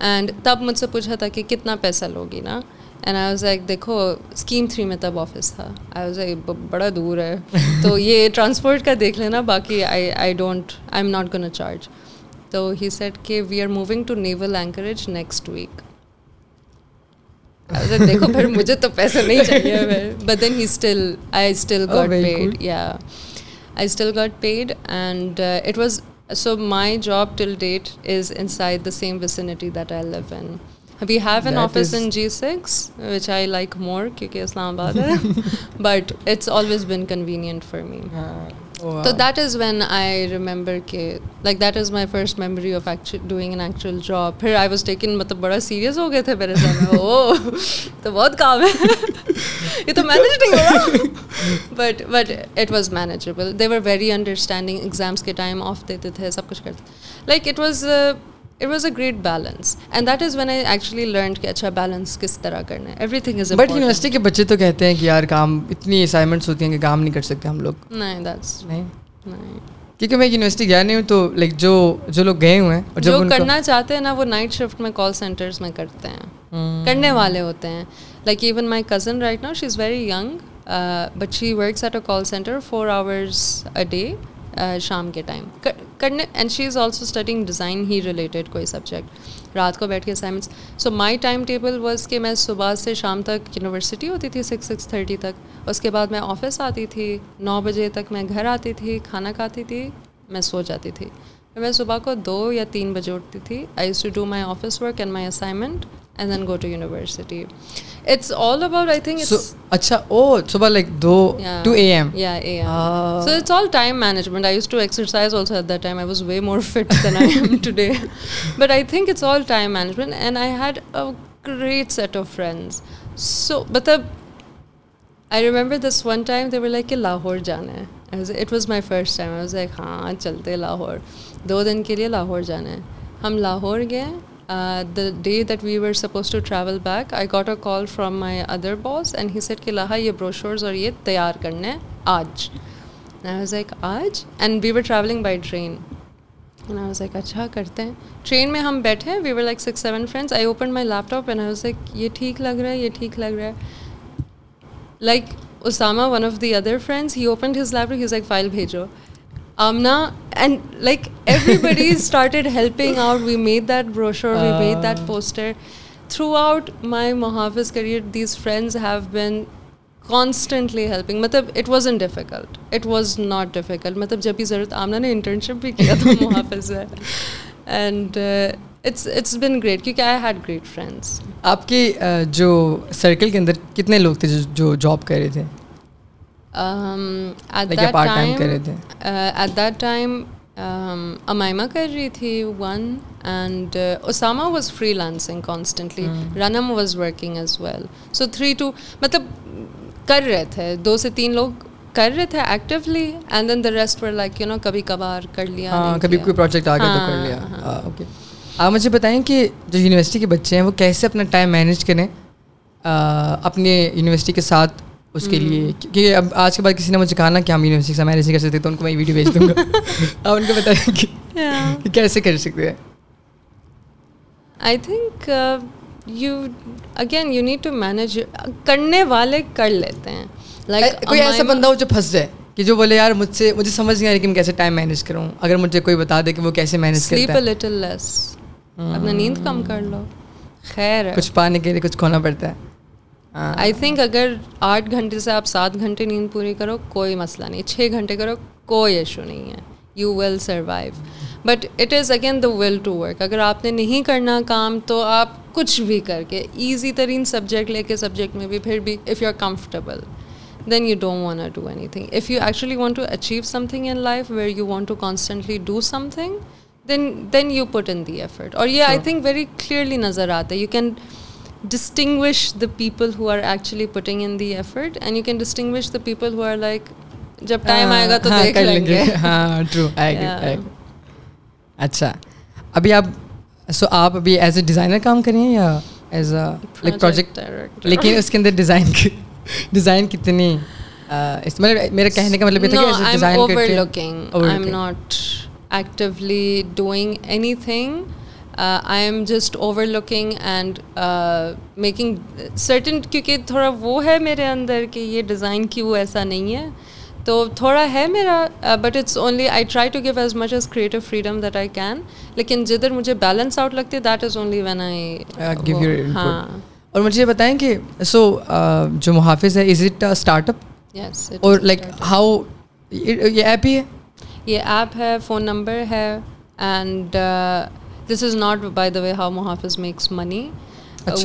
اینڈ تب مجھ سے پوچھا تھا کہ کتنا پیسہ لوگی نا اینڈ آئی واز لائک دیکھو اسکیم تھری میں تب آفس تھا آئی واز لائک بڑا دور ہے تو یہ ٹرانسپورٹ کا دیکھ لینا باقی I I don't I am not gonna charge تو ہی سیٹ کہ we are moving to Naval Anchorage next week دیکھو پھر مجھے تو پیسے نہیں چاہیے but then he still I still got paid yeah I still got paid and it was so my job till date is inside the same vicinity that I live in we have an office in G six which I like more کیونکہ Islamabad ہے but it's always been convenient for me تو that is when I remember کہ like that is my first memory of doing an actual job پھر I was taken مطلب بڑا serious ہو گئے تھے میرے سامنے او تو بہت کام ہے یہ تو مینیج نہیں ہوا but but it was manageable they were very understanding exams کے ٹائم آف دیتے تھے سب کچھ کرتے like it was it was a great balance and that is when I actually learn کہ اچھا بیلنس کس طرح کرنا ہے everything is but university کے بچے تو کہتے ہیں کہ یار کام اتنی اسائنمنٹس ہوتی ہیں کہ کام نہیں کر سکتے ہم لوگ نہیں دیٹس نہیں کیونکہ میں یونیورسٹی گیا نہیں ہوں تو لائک جو جو لوگ گئے ہوئے ہیں جو کرنا چاہتے ہیں نا وہ نائٹ شفٹ میں کال سینٹرس میں کرتے ہیں کرنے والے ہوتے ہیں like even my cousin right now she is very young but she works at a call center four hours a day شام کے ٹائم۔ کرنے and she is also studying design he related کوئی سبجیکٹ رات کو بیٹھ کے assignments so my time table was کہ میں صبح سے شام تک یونیورسٹی ہوتی تھی سکس سکس تھرٹی تک۔ اس کے بعد میں آفس آتی تھی، نو بجے تک میں گھر آتی تھی، کھانا کھاتی تھی، میں سو جاتی تھی۔ میں صبح کو دو یا تین بجے اٹھتی تھی۔ I use to do my office work and my assignment and then go to university it's all about I think اچھا او صبح like do two A M یا A M so it's all time management I use to exercise also at that time I was way more fit than I am today but I think it's all time management and I had a great set of friends so مطلب I remember this one time they like کہ لاہور جانا ہے it was my first time I was like ہاں چلتے لاہور دو دن کے لیے لاہور جانا ہے ہم لاہور گئے the day that we were suppose to travel back I got a call from my other boss and he said کہ لہا یہ بروشورز اور یہ تیار کرنے آج واز لائک آج and we were travelling by train was like اچھا کرتے ہیں ٹرین میں ہم بیٹھے we were like six seven friends I open my laptop and was like یہ ٹھیک لگ رہا ہے یہ ٹھیک لگ رہا ہے like Usama one of the other friends he open his laptop his like file بھیجو Amna and like everybody started helping out we made that brochure we made that poster throughout my Muhafiz career these friends have been constantly helping مطلب it was in difficult it was not difficult مطلب جب بھی ضرورت آمنا نے internship بھی کیا تھا محافظ ہے and it's it's been great کیونکہ آئی ہیڈ گریٹ فرینڈس آپ کے جو سرکل کے اندر کتنے لوگ تھے جو جاب کر رہے تھے ایٹ دیٹ ٹائم امائمہ کر رہی تھی one and Usama was freelancing constantly Ranam was working as well so three two مطلب کر رہے تھے دو سے تین لوگ کر رہے تھے actually and then the rest like you know کبھی کبھار کر لیا کبھی کوئی پروجیکٹ آ گیا تو کر لیا اوکے آپ مجھے بتائیں کہ جو یونیورسٹی کے بچے ہیں وہ کیسے اپنا ٹائم مینیج کریں اپنے یونیورسٹی کے ساتھ اس کے لیے کیونکہ اب آج کے بعد کسی نے مجھے کہا نا کہ ہم یونیورسٹی سے نہیں کر سکتے تو ان کو میں ویڈیو بھیج دوں گا۔ آپ ان کو بتائیں کہ کیسے کر سکتے ہیں۔ I think you again you need to manage کرنے والے کر لیتے ہیں۔ لائک کوئی ایسا بندہ ہو جو پھنس جائے کہ جو بولے یار مجھ سے مجھے سمجھ نہیں آ رہی کہ میں کیسے ٹائم مینیج کروں۔ اگر مجھے کوئی بتا دے کہ وہ کیسے مینیج کرتا ہے۔ لٹل لیس اپنا نیند کم کر لو۔ خیر۔ کچھ پانے کے لیے کچھ کھونا پڑتا ہے۔ آئی تھنک اگر آٹھ گھنٹے سے آپ سات گھنٹے نیند پوری کرو کوئی مسئلہ نہیں۔ چھ گھنٹے کرو کوئی ایشو نہیں ہے۔ You will survive but it is again the will to work اگر آپ نے نہیں کرنا کام تو آپ کچھ بھی کر کے ایزی ترین سبجیکٹ لے کے سبجیکٹ میں بھی پھر بھی if you are comfortable then you don't want do anything if you actually want to achieve something in life where you want to constantly do something then then you put in the effort اور یہ I think very clearly نظر آتا ہے۔ You can distinguish the people who are actually putting in the effort and you can distinguish the people who are like جب time آئے گا تو دیکھ لیں گے ہاں ٹرو اچھا ابھی آپ سو آپ ابھی ایز اے ڈیزائنر کام کریں یا ایز اے لائک پروجیکٹ لیکن اس کے اندر ڈیزائن ڈیزائن کتنی میرا کہنے کا مطلب یہ تھا کہ design not actually doing anything I am just overlooking and making certain کیونکہ تھوڑا وہ ہے میرے اندر کہ یہ ڈیزائن کیوں ایسا نہیں ہے تو تھوڑا ہے میرا but it's only I try to give as much as creative freedom that I can لیکن جدھر مجھے بیلنس آؤٹ لگتی ہے that is only when I ہاں اور مجھے یہ بتائیں کہ سو جو محافظ ہے is it start up yes اور لائک ہاؤ یہ ایپ ہی ہے یہ ایپ ہے فون نمبر ہے and this is not by the way how Muhafiz makes money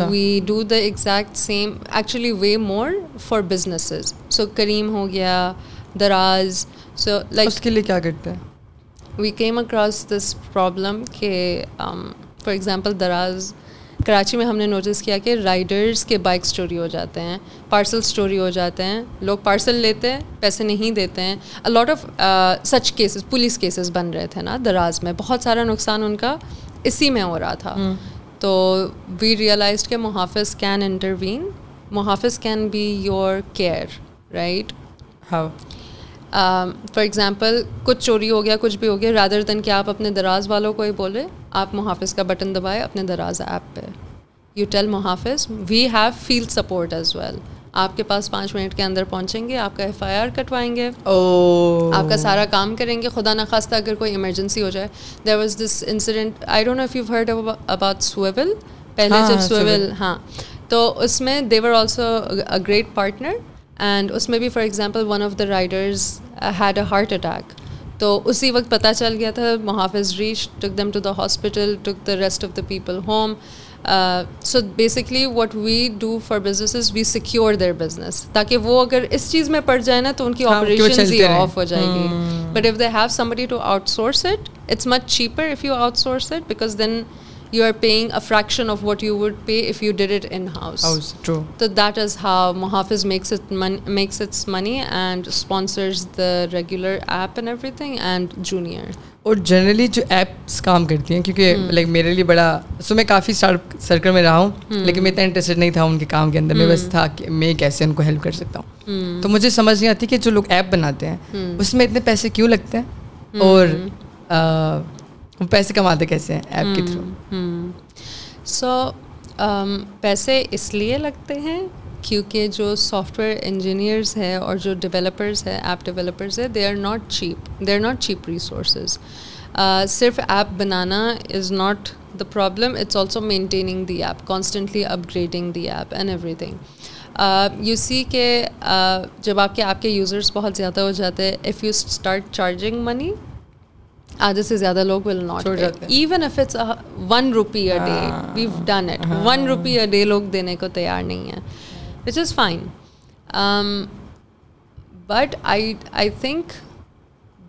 we do the exact same actually way more for businesses so Careem ہو گیا Daraz so like اس کے لیے کیا کرتے ہیں we came across this problem کہ for example Daraz Karachi میں ہم نے نوٹس کیا کہ رائڈرس کے بائک اسٹوری ہو جاتے ہیں پارسل اسٹوری ہو جاتے ہیں لوگ پارسل لیتے ہیں پیسے نہیں دیتے ہیں lot of such cases police cases بن رہے تھے نا دراز میں بہت سارا نقصان ان کا اسی میں ہو رہا تھا۔ تو وی ریئلائزڈ کہ Muhafiz can intervene Muhafiz can be your care right how for example کچھ چوری ہو گیا کچھ بھی ہو گیا رادر دن کہ آپ اپنے دراز والوں کو ہی بولے آپ محافظ کا بٹن دبائے اپنے دراز ایپ پہ۔ You tell Muhafiz we have field support as well آپ کے پاس پانچ منٹ کے اندر پہنچیں گے آپ کا ایف آئی آر کٹوائیں گے۔ آپ کا سارا کام کریں گے۔ خدا نخواستہ اگر کوئی ایمرجنسی ہو جائے۔ There was this incident I don't know if you heard about سویول پہلے جب سویول ہاں۔ تو اس میں they were also great partner and اس میں بھی for example one of the riders had a heart attack تو اسی وقت پتہ چل گیا تھا Muhafiz reach took them to the hospital took the rest of the people home so basically what we do for business we secure their business تاکہ وہ اگر اس چیز میں پڑ جائے نا تو ان کی آپریشن ہی آف ہو جائے گی۔ But if they have somebody to outsource it it's much cheaper if you outsource it because then you are paying a fraction of what you would pay if you did it in house تو that is how Muhafiz makes it makes its money and sponsors the regular app and everything and junior اور generally جو apps کام کرتی ہیں کیونکہ like میرے لیے بڑا سو میں کافی سرکل میں رہا ہوں لیکن میں اتنا انٹرسٹڈ نہیں تھا ان کے کام کے اندر میں بس تھا کہ میں کیسے ان کو ہیلپ کر سکتا ہوں۔ تو مجھے سمجھ نہیں آتی کہ جو لوگ ایپ بناتے ہیں اس میں اتنے پیسے کیوں لگتے ہیں؟ اور وہ پیسے کماتے کیسے ہیں ایپ کے تھرو؟ سو پیسے اس لیے لگتے ہیں کیونکہ جو سافٹ ویئر انجینئرس ہیں اور جو ڈیولپرز ہیں ایپ ڈیولپرز ہیں they are not cheap they are not cheap resources صرف app banana is not the problem it's also maintaining the app constantly upgrading the app and everything you see کہ جب آپ کے app کے users بہت زیادہ ہو جاتے ہیں if you start charging money آدھے سے زیادہ لوگ will not even if it's one rupee a day we've done it one rupee a day لوگ دینے کو تیار نہیں ہیں which is fine but I I think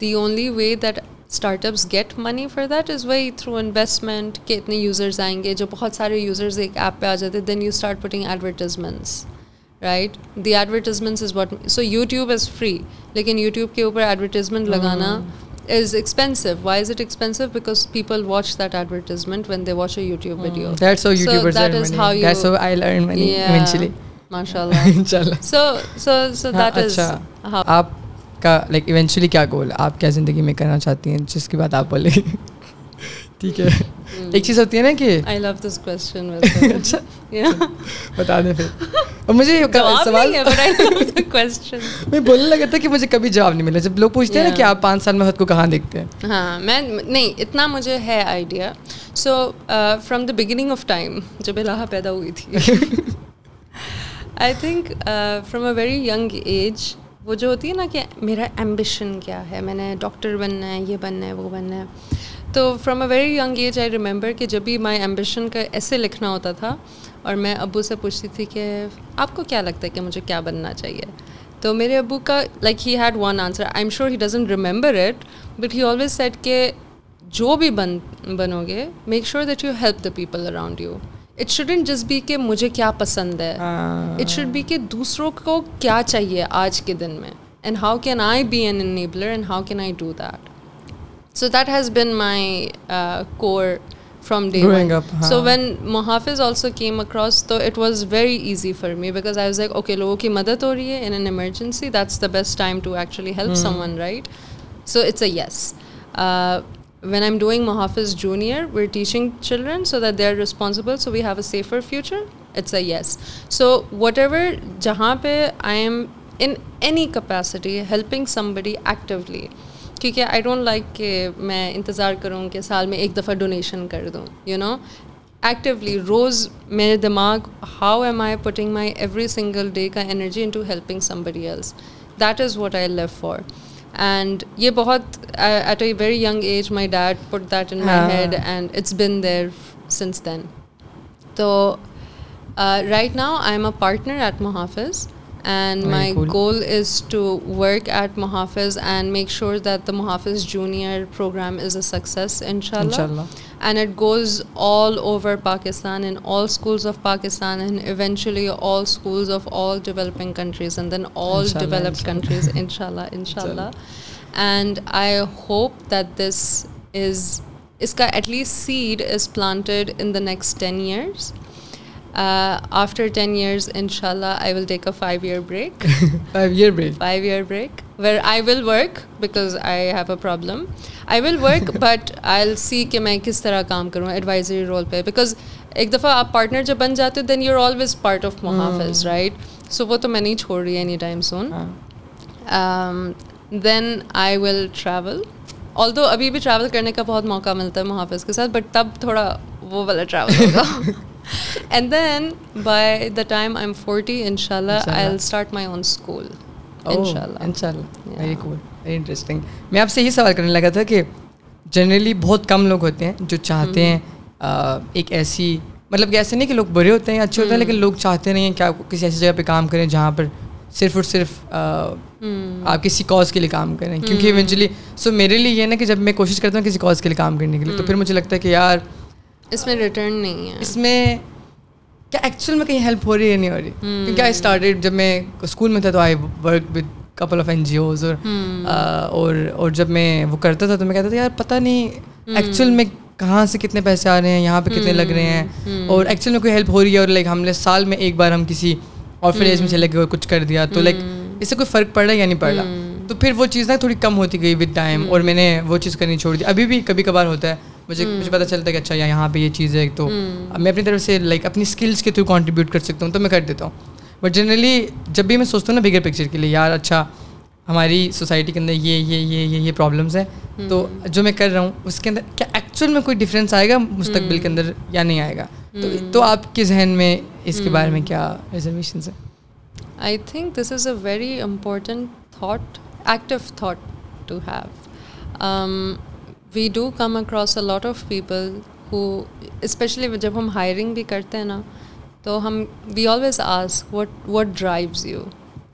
the only way that startups get money for that is via through investment کہ اتنے users آئیں گے جو بہت سارے یوزرز ایک ایپ پہ آ جاتے then you start putting advertisements right the advertisements is what so YouTube is free لیکن یوٹیوب کے اوپر ایڈورٹیزمنٹ لگانا is expensive why is it expensive because people watch that advertisement when they watch a YouTube video that is how you ماشاء اللہ سو so so that is آپ کا like eventually کیا goal آپ کیا زندگی میں کرنا چاہتی ہیں جس کی بات آپ بولیں ٹھیک ہے ایک چیز ہوتی ہے نا کہ آئی لو دس کوشچن بتا دیں پھر. اور مجھے سوال میں بولنے لگا تھا کہ مجھے کبھی جواب نہیں ملا. جب لوگ پوچھتے ہیں نا کہ آپ پانچ سال میں خود کو کہاں دیکھتے ہیں؟ ہاں میں نہیں اتنا مجھے ہے idea so from the beginning of time جب الہ پیدا ہوئی تھی. I think from a very young age وہ جو ہوتی ہے نا کہ میرا ایمبیشن کیا ہے؟ میں نے ڈاکٹر بننا ہے یہ بننا ہے وہ بننا ہے. تو from a very young age I remember کہ جب بھی مائی ایمبیشن کا ایسے لکھنا ہوتا تھا اور میں ابو سے پوچھتی تھی کہ آپ کو کیا لگتا ہے کہ مجھے کیا بننا چاہیے؟ تو میرے ابو کا like he had one answer I am sure he doesn't remember it but he always said کہ جو بھی بن بنو گے make sure that you help the people around you it shouldn't just be کہ مجھے کیا پسند ہے. اٹ شوڈ بی کہ دوسروں کو کیا چاہیے آج کے دن میں. And how can I be an enabler and how can I do that so that has been my core from day so when Muhafiz also came across تو it was very easy for me because I was like okay لوگوں کی مدد ہو رہی ہے in an emergency that's the best time to actually help someone right so it's a yes when I'm doing Muhafiz Junior, we're teaching children so that they're responsible, so we have a safer future. It's a yes. So whatever jahan pe I am in any capacity helping somebody actively, کیونکہ I don't like کہ میں انتظار کروں کہ سال میں ایک دفعہ ڈونیشن کر دوں یو نو ایکٹیولی روز میرے دماغ how am I putting my every single day کا energy into helping somebody else that is what I live for and یہ بہت at a very young age my dad put that in my head and it's been there since then تو right now I am a partner at Muhafiz and my goal is to work at Muhafiz and make sure that the Muhafiz junior program is a success ان شاء اللہ and it goes all over Pakistan in all schools of Pakistan and eventually all schools of all developing countries and then all developed countries ان شاء اللہ ان شاء اللہ and I hope that this is اس کا at least seed is planted in the next ten years after ten years ان شاء اللہ I will take a five year break five year break five year break where I will work because I have a problem I will work but I will see کہ میں کس طرح کام کروں advisory role پہ because ایک دفعہ آپ پارٹنر جب بن جاتے then you are always part of Muhafiz right so وہ تو میں نہیں چھوڑ رہی any time soon then I will travel although ابھی بھی ٹریول کرنے کا بہت موقع ملتا ہے محافظ کے ساتھ بٹ تب تھوڑا وہ والا ٹریول ہوگا and then by the time I am forty ان شاء اللہ I start my own school ان شاء اللہ ان شاء اللہ ویری کول ویری انٹرسٹنگ میں آپ سے یہی سوال کرنے لگا تھا کہ جنرلی بہت کم لوگ ہوتے ہیں جو چاہتے ہیں ایک ایسی مطلب کہ ایسے نہیں کہ لوگ برے ہوتے ہیں اچھے ہوتے ہیں لیکن لوگ چاہتے نہیں ہیں کہ آپ کسی ایسی جگہ پہ کام کریں جہاں پر صرف اور صرف آپ کسی کاز کے لیے کام کریں کیونکہ ایونچولی سو میرے لیے یہ نا کہ جب میں کوشش کرتا ہوں کسی کاز کے لیے کام کرنے کے لیے تو پھر مجھے لگتا ہے کہ یار اس میں ریٹرن نہیں ہے۔ اس میں کیا ایکچوئل میں کہیں ہیلپ ہو رہی ہے نہیں ہو رہی؟ کیونکہ آئی اسٹارٹیڈ جب میں اسکول میں تھا تو I work with couple of NGOs اور اور جب میں وہ کرتا تھا تو میں کہتا تھا یار پتہ نہیں ایکچوئل میں کہاں سے کتنے پیسے آ رہے ہیں یہاں پہ کتنے لگ رہے ہیں۔ اور ایکچوئل میں کوئی ہیلپ ہو رہی ہے اور لائک ہم نے سال میں ایک بار ہم کسی آرفنیج میں چلے گئے اور کچھ کر دیا تو لائک اس سے کوئی فرق پڑ رہا ہے یا نہیں پڑ رہا تو پھر وہ چیز نا تھوڑی کم ہوتی گئی ود ٹائم اور میں نے وہ چیز کرنی چھوڑ دی۔ ابھی بھی کبھی کبھار ہوتا ہے۔ مجھے مجھے پتہ چلتا ہے کہ اچھا یہاں پہ یہ چیز ہے تو میں اپنی طرف سے لائک اپنی اسکلس کے تھرو کانٹریبیوٹ کر سکتا ہوں تو میں کر دیتا ہوں۔ بٹ جنرلی جب بھی میں سوچتا ہوں نا بگر پکچر کے لیے یار اچھا ہماری سوسائٹی کے اندر یہ یہ یہ یہ یہ پرابلمس ہیں تو جو میں کر رہا ہوں اس کے اندر کیا ایکچوئل میں کوئی ڈفرینس آئے گا مستقبل کے اندر یا نہیں آئے گا؟ تو آپ کے ذہن میں اس کے بارے میں کیا ریزرویشنس ہیں؟ I think this is a very important thought active thought to have we do come across a lot of people who especially جب ہم ہائرنگ بھی کرتے ہیں نا تو ہم we always ask what what drives you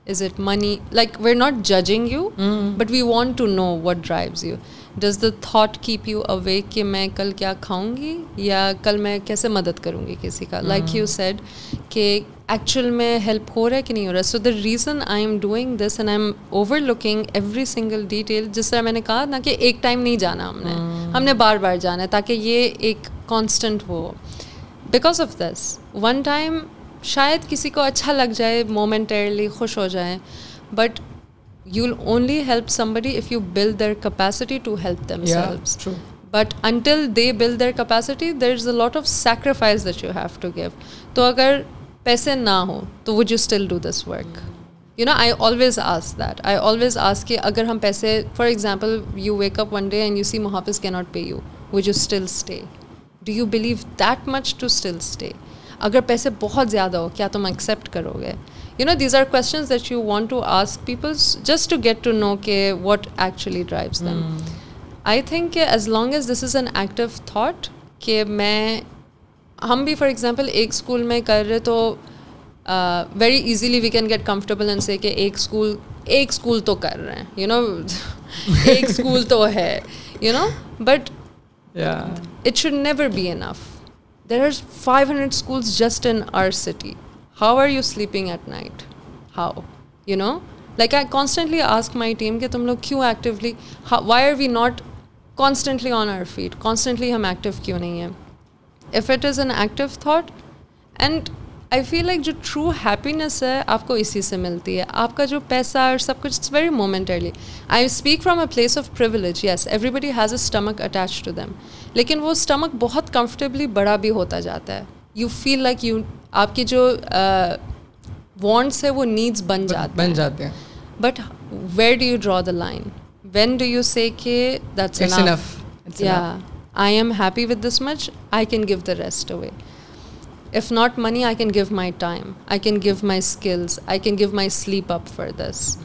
is it money like we are not judging you but we want to know what drives you does the thought keep you away کہ میں کل کیا کھاؤں گی یا کل میں کیسے مدد کروں گی کسی کا لائک یو سیڈ کہ ایکچوئل میں ہیلپ ہو رہا ہے کہ نہیں ہو رہا ہے so the reason I am doing this and I am overlooking every single detail جس طرح میں نے کہا نا کہ ایک ٹائم نہیں جانا ہم نے ہم نے بار بار جانا ہے تاکہ یہ ایک کانسٹنٹ وہ because of this one time شاید کسی کو اچھا لگ جائے مومنٹرلی خوش ہو جائیں but you will only help somebody if you build their capacity to help themselves but until they build their capacity there is a lot of sacrifice that you have to give تو اگر پیسے نہ ہوں تو would you still do this work you know I always ask that I always ask کہ اگر ہم پیسے for example you wake up one day and you see Muhafiz کی not pay you would you still stay do you believe that much to still stay اگر پیسے بہت زیادہ ہو کیا تم ایکسیپٹ کرو گے you know these are questions that you want to ask peoples just to get to know کہ what actually drives them I think کہ as long as this is an active thought کہ میں ہم بھی for example ایک school میں کر رہے تو very easily we can get comfortable ان سے کہ ایک اسکول ایک اسکول تو کر رہے ہیں یو نو ایک اسکول تو ہے you know but it should never be enough there are five hundred schools just in our city how are you sleeping at night how you know like I constantly ask my team کہ تم لوگ کیوں actually why are we not constantly on our feet constantly ہم active کیوں نہیں ہیں if it is an active thought and I feel like جو true happiness ہے آپ کو اسی سے ملتی ہے آپ کا جو پیسہ اور سب کچھ it's very momentarily I speak from a place of privilege yes everybody has a stomach attach to them لیکن وہ اسٹمک بہت کمفرٹیبلی بڑا بھی ہوتا جاتا ہے یو فیل لائک یو آپ کے جو وانٹس ہے وہ نیڈس بن جاتے بن جاتے ہیں. But where do you draw the line when do you see کے I am happy with this much I can give the rest away if not money I can give my time I can give my skills I can give my sleep up for this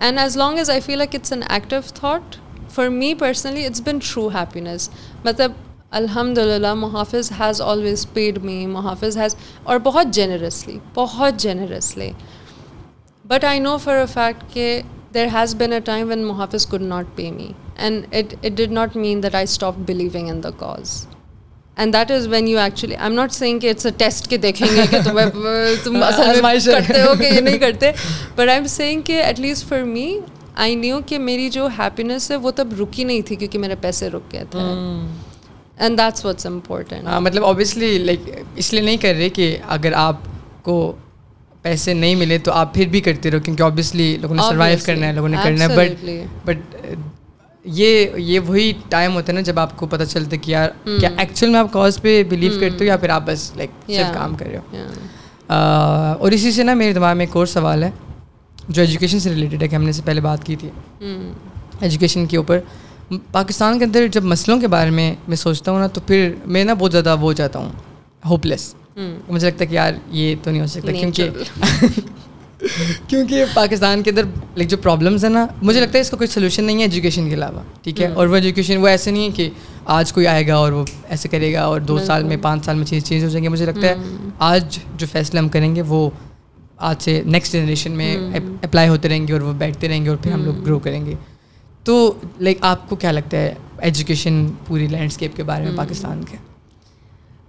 and as long as I feel like it's an active thought for me personally it's been through happiness مطلب الحمد للہ محافظ has always paid me Muhafiz has اور بہت generously بہت generously but I know for a fact کہ there has been a time when Muhafiz could not pay me and it it did not mean that I stop believing in the cause and that is when you actually I am not seeing کہ it's a test کے دیکھیں گے کہ تمہیں تم کرتے ہو کہ یہ نہیں کرتے۔ بٹ آئی ایم سیئنگ کہ at least for me I knew کہ میری جو ہیپینیس ہے وہ تب رکی نہیں تھی کیونکہ میرے پیسے رک گئے تھے۔ اینڈ دیٹس واٹس امپورٹنٹ مطلب اوبیسلی لائک اس لیے نہیں کر رہے کہ اگر آپ کو پیسے نہیں ملے تو آپ پھر بھی کرتے رہو کیونکہ اوبیسلی لوگوں نے سروائیو کرنا ہے لوگوں نے کرنا ہے بٹ بٹ یہ یہ وہی ٹائم ہوتا ہے نا جب آپ کو پتہ چلتا ہے کہ یار کیا ایکچوئل میں آپ کاز پہ بلیو کرتے ہو یا پھر آپ بس لائک صرف کام کر رہے ہو؟ اور اسی سے نا میرے دماغ میں ایک اور سوال ہے جو ایجوکیشن سے ریلیٹڈ ہے کہ ہم نے سے پہلے بات کی تھی۔ ایجوکیشن کے اوپر پاکستان کے اندر جب مسئلوں کے بارے میں میں سوچتا ہوں نا تو پھر میں نا بہت زیادہ وہ جاتا ہوں ہوپ لیس مجھے لگتا ہے کہ یار یہ تو نہیں ہو سکتا کیونکہ کیونکہ پاکستان کے اندر لائک جو پرابلمس ہیں نا مجھے لگتا ہے اس کا کوئی سلوشن نہیں ہے ایجوکیشن کے علاوہ ٹھیک ہے؟ اور وہ ایجوکیشن وہ ایسے نہیں ہے کہ آج کوئی آئے گا اور وہ ایسے کرے گا اور دو سال میں پانچ سال میں چیز چینج ہو جائیں گے مجھے لگتا ہے آج جو فیصلے ہم کریں گے وہ آج سے نیکسٹ جنریشن میں اپلائی ہوتے رہیں گے اور وہ بیٹھتے رہیں گے اور پھر ہم لوگ گرو کریں گے۔ تو لائک آپ کو کیا لگتا ہے ایجوکیشن پوری لینڈسکیپ کے بارے میں پاکستان کے؟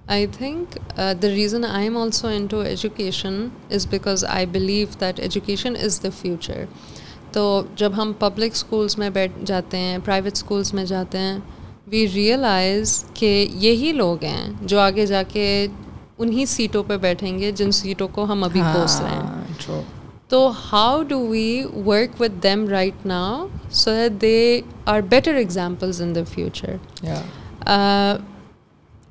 I think the reason I am also into education is because I believe that education is the future تو جب ہم پبلک اسکولس میں بیٹھ جاتے ہیں پرائیویٹ اسکولس میں جاتے ہیں وی ریئلائز کہ یہی لوگ ہیں جو آگے جا کے انہیں سیٹوں پہ بیٹھیں گے جن سیٹوں کو ہم ابھی کوس رہے ہیں۔ تو how do we work with them right now so that they are better examples in the future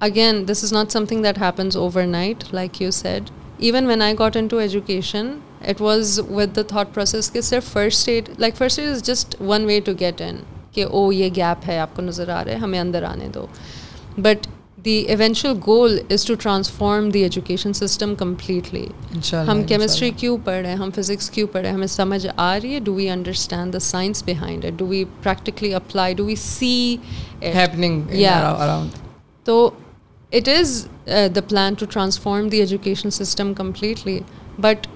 again this is not something that happens overnight like you said even when I got into education it was with the thought process کہ صرف first aid like first aid is just one way to get in کہ او یہ gap ہے آپ کو نظر آ رہا ہے ہمیں اندر آنے دو but the eventual goal is to transform the education system completely ہم کیمسٹری کیوں پڑھ رہے ہیں؟ ہم فزکس کیوں پڑھ رہے ہیں؟ ہمیں سمجھ آ رہی ہے؟ Do we understand the science behind it do we practically apply do we see تو it is the plan to transform the education system completely but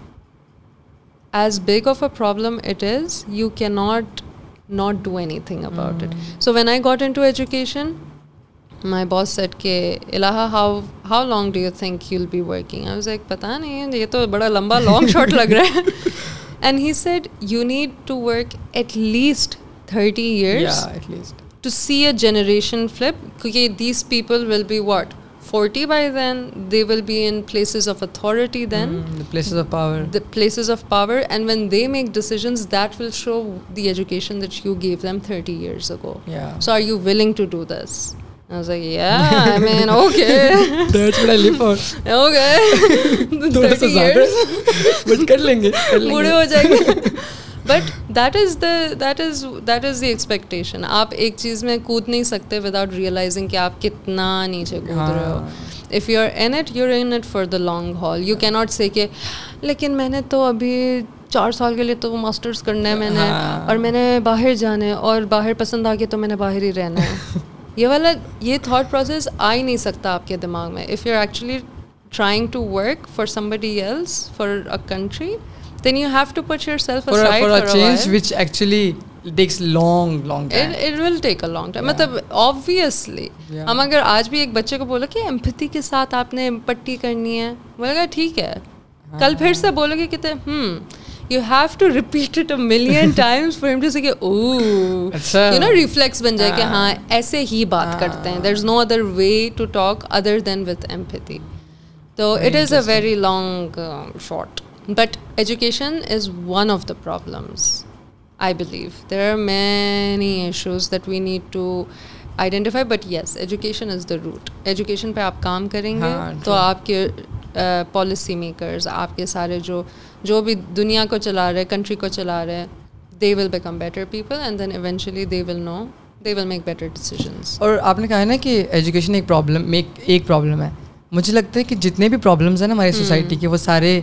as big of a problem it is you can not not do anything about it so when I got into education my boss said کہ الہ how how long do you think you be working I was ایک پتہ نہیں یہ تو بڑا لمبا long short لگ رہا ہے and he said you need to work at least thirty years to see a generation flip کیونکہ these people will be what forty by then they will be in places of authority then places of power the places of power and when they make decisions that will show the education that you give them thirty years ago so are you willing to do this بوڑھے ہو جائیں گے but that is the that is that is the expectation آپ ایک چیز میں کود نہیں سکتے وداؤٹ ریئلائزنگ کہ آپ کتنا نیچے کود رہے ہو if you are in it you in it for the long haul you key not say کہ لیکن میں نے تو ابھی چار سال کے لیے تو ماسٹرس کرنا ہے میں نے اور میں نے باہر جانا ہے اور باہر پسند آ کے تو میں نے باہر ہی رہنا ہے یہ والا یہ تھاٹ پروسیس آ ہی نہیں سکتا آپ کے دماغ میں. If you are actually trying to work for somebody else for a country time it, it will take a long time. مطلب obviously. ہم اگر آج بھی ایک بچے کو بولو کہ ایمپتھی کے ساتھ آپ نے پٹی کرنی ہے بولے گا ٹھیک ہے کل پھر سے بولو گے کہتے ہم you have to repeat it million times for him to say کہ او یو نو ریفلیکس بن جائے کہ ہاں ایسے ہی بات کرتے ہیں there is no other way to talk other than with empathy تو it is a very long short but education is one of the problems I believe there are many issues that we need to identify but yes education is the root education پہ آپ کام کریں گے تو آپ کے policy makers آپ کے سارے جو جو بھی دنیا کو چلا رہے کنٹری کو چلا رہے they will become better people and then eventually they will know they will make better decisions اور آپ نے کہا ہے نا کہ ایجوکیشن ایک پرابلم ایک پرابلم ہے. مجھے لگتا ہے کہ جتنے بھی پرابلمس ہیں نا ہماری سوسائٹی کے وہ سارے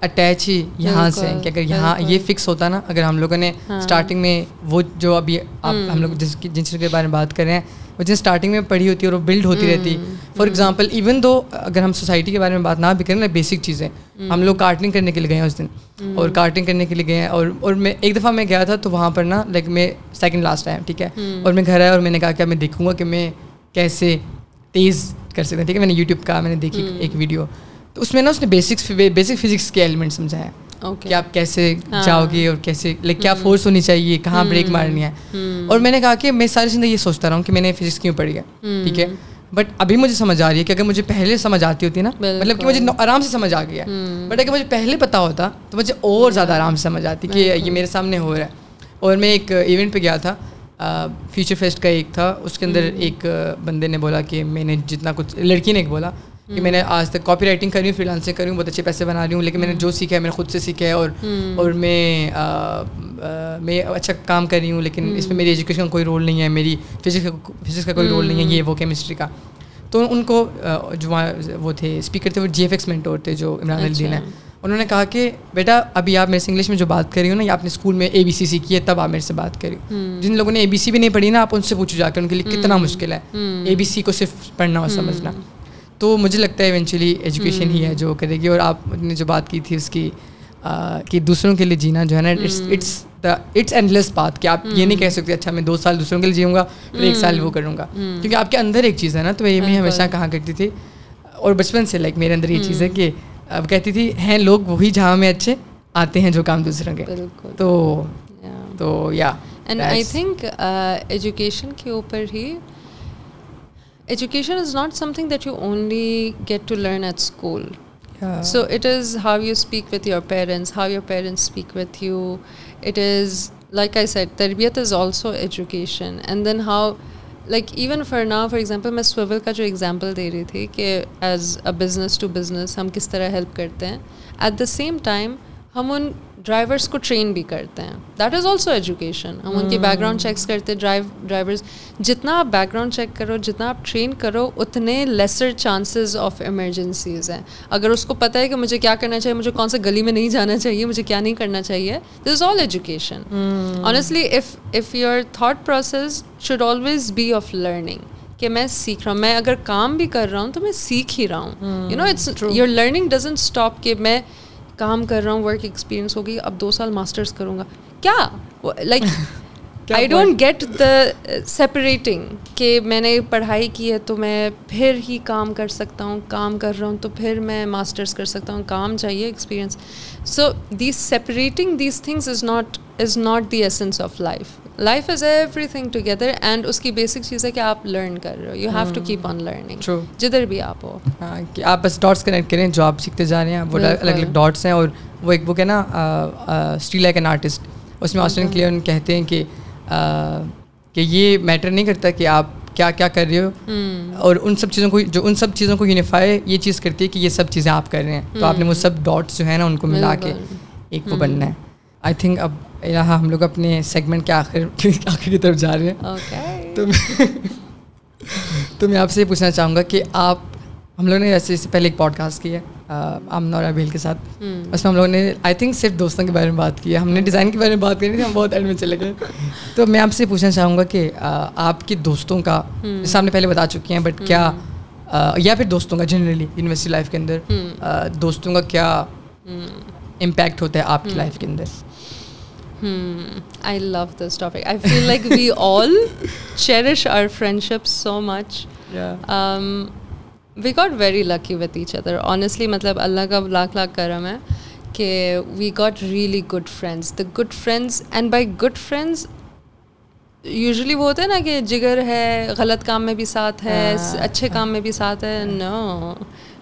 اٹیچ ہی یہاں سے ہیں کہ اگر یہاں یہ فکس ہوتا نا اگر ہم لوگوں نے اسٹارٹنگ میں وہ جو ابھی آپ ہم لوگ جس کی جن چیزوں کے بارے میں بات کر رہے ہیں وہ جن اسٹارٹنگ میں پڑھی ہوتی ہے اور وہ بلڈ ہوتی رہتی۔ فار ایگزامپل ایون دو اگر ہم سوسائٹی کے بارے میں بات نہ بھی کریں نا بیسک چیزیں۔ ہم لوگ کارٹنگ کرنے کے لیے گئے ہیں اس دن۔ اور کارٹنگ کرنے کے لیے گئے ہیں۔ اور اور میں ایک دفعہ میں گیا تھا تو وہاں پر نا لائک میں سیکنڈ لاسٹ ٹائم ٹھیک ہے؟ اور میں گھر آیا اور میں نے کہا کہ میں دیکھوں گا کہ میں کیسے تیز کر سکتا ٹھیک ہے؟ میں نے یوٹیوب کا میں نے دیکھی ایک ویڈیو تو اس میں نا اس نے بیسکس بیسک فزکس کے ایلیمنٹ سمجھایا کہ آپ کیسے۔ جاؤ گے اور کیسے لائک کیا فورس ہونی چاہیے کہاں بریک مارنی ہے اور میں نے کہا کہ میں ساری زندگی یہ سوچتا رہا ہوں کہ میں نے فزکس کیوں پڑھی ہے ٹھیک ہے بٹ ابھی مجھے سمجھ آ رہی ہے کہ اگر مجھے پہلے سمجھ آتی ہوتی نا مطلب کہ مجھے آرام سے سمجھ آ گیا بٹ اگر مجھے پہلے پتا ہوتا تو مجھے اور زیادہ آرام سے سمجھ آتی کہ یہ میرے سامنے ہو رہا ہے اور میں ایک ایونٹ پہ گیا تھا فیوچر فیسٹ کا ایک تھا اس کے اندر ایک بندے نے بولا کہ میں نے جتنا کچھ لڑکی نے بولا کہ میں نے آج تک کاپی رائٹنگ کری ہوں فری لانسنگ کری ہوں بہت اچھے پیسے بنا رہی ہوں لیکن میں نے جو سیکھا ہے میں نے خود سے سیکھا ہے اور اور میں میں اچھا کام کر رہی ہوں لیکن اس میں میری ایجوکیشن کا کوئی رول نہیں ہے میری فزکس کا فزکس کا کوئی رول نہیں ہے یہ وہ کیمسٹری کا۔ تو ان کو جو وہ تھے اسپیکر تھے وہ جی ایف ایکس مینٹور تھے جو عمران الدین ہیں انہوں نے کہا کہ بیٹا ابھی آپ میرے سے انگلش میں جو بات کر رہی ہو نا یا آپ نے اسکول میں اے بی سی سیکھی ہے تب آپ میرے سے بات کری جن لوگوں نے اے بی سی بھی نہیں پڑھی نا آپ ان سے پوچھو جا کے ان کے لیے کتنا مشکل ہے۔ اے بی سی کو صرف پڑھنا اور سمجھنا۔ تو مجھے لگتا ہے ایونچولی ایجوکیشن ہی ہے جو کرے گی اور آپ نے جو بات کی تھی اس کی کہ دوسروں کے لیے جینا جو ہے نا it's it's the it's endless بات کہ آپ یہ نہیں کہہ سکتے اچھا میں دو سال دوسروں کے لیے جیوں گا پھر ایک سال وہ کروں گا۔ کیونکہ آپ کے اندر ایک چیز ہے نا تو یہ بھی ہمیشہ کہا کرتی تھی اور بچپن سے لائک میرے اندر یہ چیز ہے کہ اب کہتی تھی ہیں لوگ وہی جہاں میں اچھے آتے ہیں جو کام دوسروں کے۔ تو تو یا اینڈ آئی تھنک ایجوکیشن کے اوپر ہی education is not something that you only get to learn at school so it is how you speak with your parents how your parents speak with you it is like I said تربیت is also education and then how like even for نا for example میں سویول کا جو example دے رہی تھی کہ as a business to business ہم کس طرح ہیلپ کرتے ہیں ایٹ دا سیم ٹائم ہم ان ڈرائیورس کو ٹرین بھی کرتے ہیں. دیٹ از آلسو ایجوکیشن ہم ان کی بیک گراؤنڈ چیکس کرتے ڈرائیو ڈرائیورس جتنا آپ بیک گراؤنڈ چیک کرو جتنا آپ ٹرین کرو اتنے لیسر چانسز آف ایمرجنسیز ہیں. اگر اس کو پتہ ہے کہ مجھے کیا کرنا چاہیے مجھے کون سے گلی میں نہیں جانا چاہیے مجھے کیا نہیں کرنا چاہیے this is all education honestly if if your thought processes should always be of learning کہ میں سیکھ رہا ہوں میں اگر کام بھی کر رہا ہوں تو میں سیکھ ہی رہا ہوں. You know it's your learning doesn't stop کہ میں کام کر رہا ہوں ورک ایکسپیرینس ہوگی اب دو سال ماسٹرس کروں گا۔ کیا؟ Like I don't get the separating کہ میں نے پڑھائی کی ہے تو میں پھر ہی کام کر سکتا ہوں کام کر رہا ہوں تو پھر میں ماسٹرس کر سکتا ہوں کام چاہیے experience so these separating these things is not is not the essence of life life is everything together and اس کی بیسک چیز ہے کہ آپ لرن کر رہے ہو you have to keep on learning جدھر بھی آپ ہو کہ آپ بس ڈاٹس کنیکٹ کریں جو آپ سیکھتے جا رہے ہیں وہ الگ الگ ڈاٹس ہیں اور وہ ایک بک ہے نا اسٹی لائک این آرٹسٹ اس میں آسٹرین کلیئر کہتے ہیں کہ کہ یہ میٹر نہیں کرتا کہ آپ کیا کیا کر رہے ہو اور ان سب چیزوں کو جو ان سب چیزوں کو یونیفائی یہ چیز کرتی ہے کہ یہ سب چیزیں آپ کر رہے ہیں تو آپ نے وہ سب ڈاٹس جو ہیں نا ان کو ملا کے ایک وہ بننا ہے آئی تھنک اب یہاں ہم لوگ اپنے سیگمنٹ کے آخر آخر کی طرف جا رہے ہیں۔ تو میں تو میں آپ سے یہ پوچھنا چاہوں گا کہ آپ ہم لوگوں نے ایسے اس سے پہلے ایک پوڈ کاسٹ کی ہے آم نورا بھیل کے ساتھ۔ اس میں ہم لوگوں نے آئی تھنک صرف دوستوں کے بارے میں بات کی ہے۔ ہم نے ڈیزائن کے بارے میں بات کری تھی ہم بہت اینڈ میں چلے گئے۔ تو میں آپ سے پوچھنا چاہوں گا کہ آپ کے دوستوں کا جیسے آپ نے پہلے بتا چکی ہیں بٹ کیا یا پھر دوستوں کا جنرلی یونیورسٹی لائف کے اندر دوستوں کا کیا امپیکٹ ہوتا ہے آپ کی لائف کے اندر؟ I love this topic I feel like we all cherish our friendship so much we got very lucky with each other honestly مطلب اللہ کا لاکھ لاکھ کرم ہے کہ we got really good friends the good friends and by good friends usually وہ ہوتا ہے نا کہ جگر ہے غلط کام میں بھی ساتھ ہے اچھے کام میں بھی ساتھ ہے no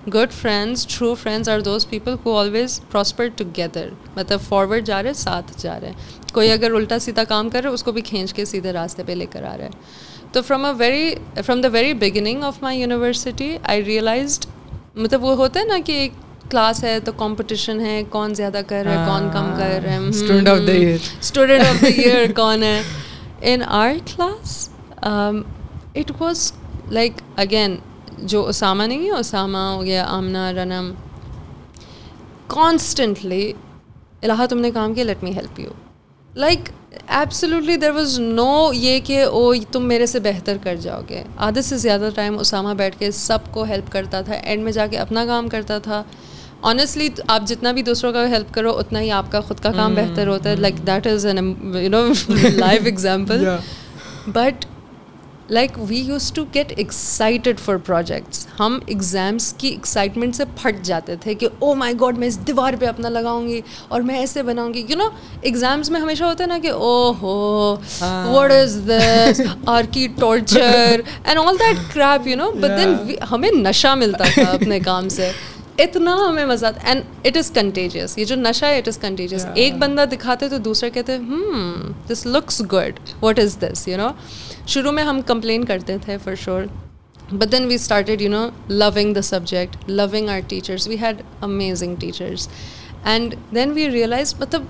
good friends true friends are those people who always prosper together مطلب فارورڈ جا رہے ساتھ جا رہے. ہیں کوئی اگر الٹا سیدھا کام کر رہے اس کو بھی کھینچ کے سیدھے راستے پہ لے کر آ رہا ہے۔ تو from a very from the very beginning of my university I realized مطلب وہ ہوتا ہے نا کہ ایک کلاس ہے تو کمپٹیشن ہے کون زیادہ کر رہا ہے کون کم کر student of the year student of the year کون ہے؟ In our class it was like again جو اسامہ نہیں ہے اسامہ ہو گیا آمنا رنم۔ کانسٹنٹلی الہ تم نے کام کیا let me help you like absolutely there was no یہ کہ او تم میرے سے بہتر کر جاؤ گے۔ آدھے سے زیادہ ٹائم اسامہ بیٹھ کے سب کو ہیلپ کرتا تھا اینڈ میں جا کے اپنا کام کرتا تھا۔ آنیسٹلی آپ جتنا بھی دوسروں کا ہیلپ کرو اتنا ہی آپ کا خود کا کام بہتر ہوتا ہے۔ Like that is an you know life example but like we used to get excited for projects ہم ایگزامس کی ایکسائٹمنٹ سے پھٹ جاتے تھے کہ او مائی گاڈ میں اس دیوار پہ اپنا لگاؤں گی اور میں ایسے بناؤں گی. یو نو ایگزامس میں ہمیشہ ہوتا ہے نا کہ او ہو واٹ از دس آر کی torture and all that crap you know but then ہمیں نشہ ملتا تھا اپنے کام سے. اتنا ہمیں مزہ آتا اینڈ اٹ از کنٹیجیس یہ جو نشہ ہے اٹ از کنٹیجیس ایک بندہ دکھاتے تو دوسرے کہتے ہوں this looks good what is this you know شروع میں ہم کمپلین کرتے تھے for sure but then we started you know loving the subject loving our teachers we had amazing teachers and then we realize مطلب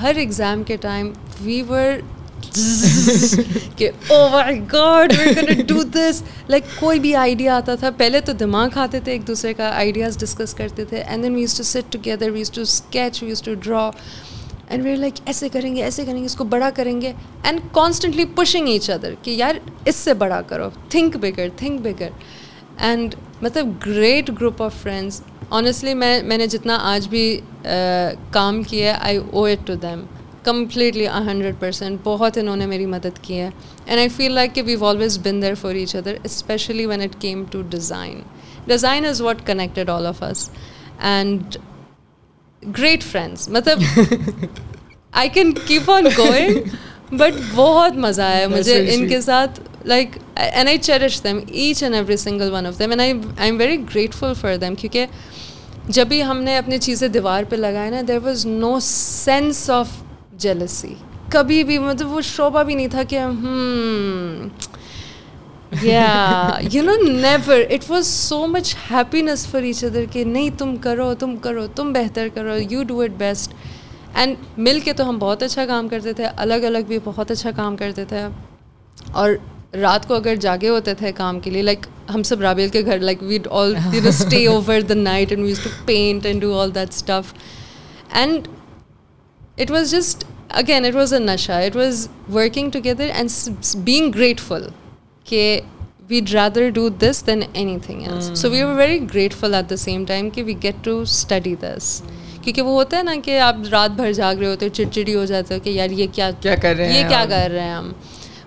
ہر exam کے time we were کہ او my God do this like کوئی بھی idea آتا تھا. پہلے تو دماغ کھاتے تھے ایک دوسرے کا آئیڈیاز ڈسکس کرتے تھے. And then ways to sit together ways to sketch ways to draw and we like ایسے کریں گے ایسے کریں گے اس کو بڑا کریں گے and constantly pushing each other کہ یار اس سے بڑا کرو think bigger think bigger and مطلب great group of friends honestly میں میں نے جتنا آج بھی کام کیا ہے I owe it to them completely hundred percent بہت انہوں نے میری مدد کی ہے اینڈ آئی فیل لائک کہ we've always been there for each other especially when it came to design design is what connected all of us and great friends مطلب I can keep on going but بہت مزہ آیا مجھے ان کے ساتھ like and I cherish them each and every single one of them and I I am very grateful for them کیونکہ جب بھی ہم نے اپنی چیزیں دیوار پہ لگائے نا there was no sense of jealousy کبھی بھی مطلب وہ شعبہ بھی نہیں تھا کہ یا you know never it was so much happiness for each other کہ نہیں تم کرو تم کرو تم بہتر کرو you do it best and مل کے تو ہم بہت اچھا کام کرتے تھے الگ الگ بھی بہت اچھا کام کرتے تھے اور رات کو اگر جاگے ہوتے تھے کام کے لیے لائک ہم سب رابیل کے گھر like we'd all stay over the night and ways to paint and do all that stuff and it was just again it was a Nisha it was working together and being grateful کہ we'd rather do this than anything else so we are very grateful at the same time کہ we get to study this کیونکہ وہ ہوتا ہے نا کہ آپ رات بھر جاگ رہے ہوتے ہو چڑچڑی ہو جاتے ہو کہ یار یہ کیا کیا کر رہے ہیں یہ کیا کر رہے ہیں ہم؟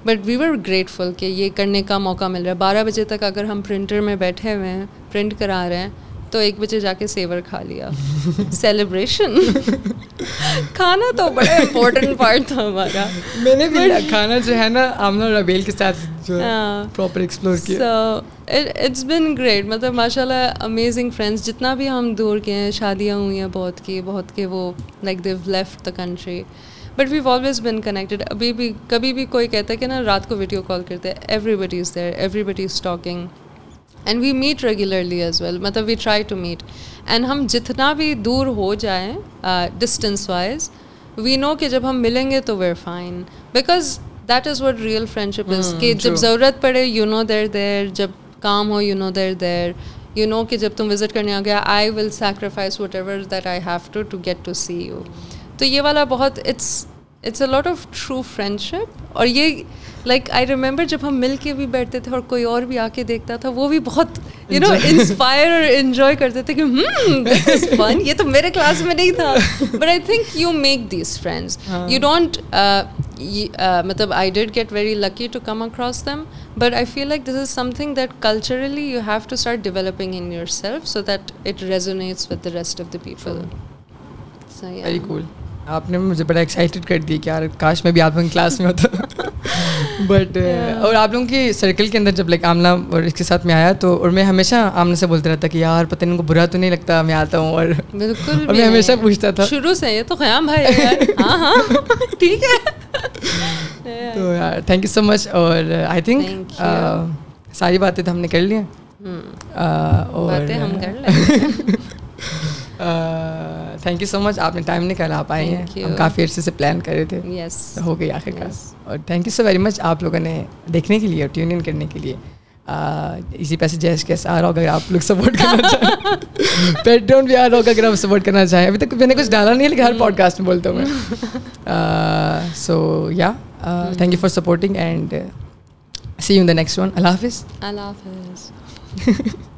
بٹ وی ور گریٹفل کہ یہ کرنے کا موقع مل رہا ہے۔ بارہ بجے تک اگر ہم پرنٹر میں بیٹھے ہوئے ہیں پرنٹ کرا رہے ہیں تو ایک بجے جا کے سیور کھا لیا۔ سیلیبریشن کھانا تو بڑا امپورٹنٹ پارٹ تھا ہمارا۔ میں نے بھی کھانا جو ہے نا آمنا ربیل کے ساتھ پراپر ایکسپلور کیا۔ اٹس بن گریٹ مطلب ماشاء اللہ امیزنگ فرینڈس جتنا بھی ہم دور کے ہیں شادیاں ہوئی ہیں بہت کی بہت کے وہ like they've left the country but we've always been connected ابھی بھی کبھی بھی کوئی کہتا ہے کہ نا رات کو ویڈیو کال کرتے ہیں۔ Everybody is there everybody is talking and we meet regularly as well مطلب we try to meet and ہم جتنا بھی دور ہو جائیں ڈسٹینس وائز وی نو کہ جب ہم ملیں گے تو we're fine because that is what real friendship is کہ جب ضرورت پڑے یو نو دیر دیر جب کام ہو you know there there you know کہ جب تم وزٹ کرنے آ گیا I will sacrifice whatever that I have to to get to see you تو یہ والا بہت it's it's a lot of true friendship اور یہ لائک آئی ریمبر جب ہم مل کے بھی بیٹھتے تھے اور کوئی اور بھی آ کے دیکھتا تھا وہ بھی بہت یو نو انسپائر اور انجوائے کرتے تھے کہ فن یہ تو میرے کلاس میں نہیں تھا. But I think you make these friends you don't مطلب I did get very lucky to come across them but I feel like this is something that culturally you have to start developing in yourself so that it resonates with the rest of the people very cool آپ نے مجھے بڑا excited کر دی کہ یار کاش میں بھی آپ کلاس میں ہوتا۔ بٹ اور آپ لوگوں کی سرکل کے اندر جب لائک آمنا اور اس کے ساتھ میں آیا تو اور میں ہمیشہ آمنے سے بولتے رہتا کہ یار پتہ نہیں کو برا تو نہیں لگتا میں آتا ہوں اور بالکل اور میں ہمیشہ پوچھتا تھا۔ شروع سے یہ تو قیام بھائی ہاں ہاں۔ ٹھیک ہے۔ تو یار تھینک یو سو مچ اور آئی تھنک ساری باتیں تو ہم نے کر لی ہیں۔ اور باتیں ہم کر لیں۔ تھینک یو سو مچ آپ نے ٹائم نکالا آپ آئے ہیں۔ ہم کافی عرصے سے پلان کر رہے تھے۔ یس ہو گئی آخر کار۔ اور thank you so very much آپ لوگوں نے دیکھنے کے لیے اور ٹیون ان کرنے کے لیے۔ اسی پیسے جیس کیسے آ رہا ہوگا اگر آپ لوگ سپورٹ کرنا چاہیں۔ پیٹ ڈاؤن بھی آ رہا ہوگا اگر آپ سپورٹ کرنا چاہیں۔ ابھی تک میں نے کچھ ڈالا نہیں ہے لیکن ہر پوڈ کاسٹ میں بولتا ہوں میں۔ So yeah thank you for supporting and see you in the next one اللہ حافظ۔ اللہ حافظ۔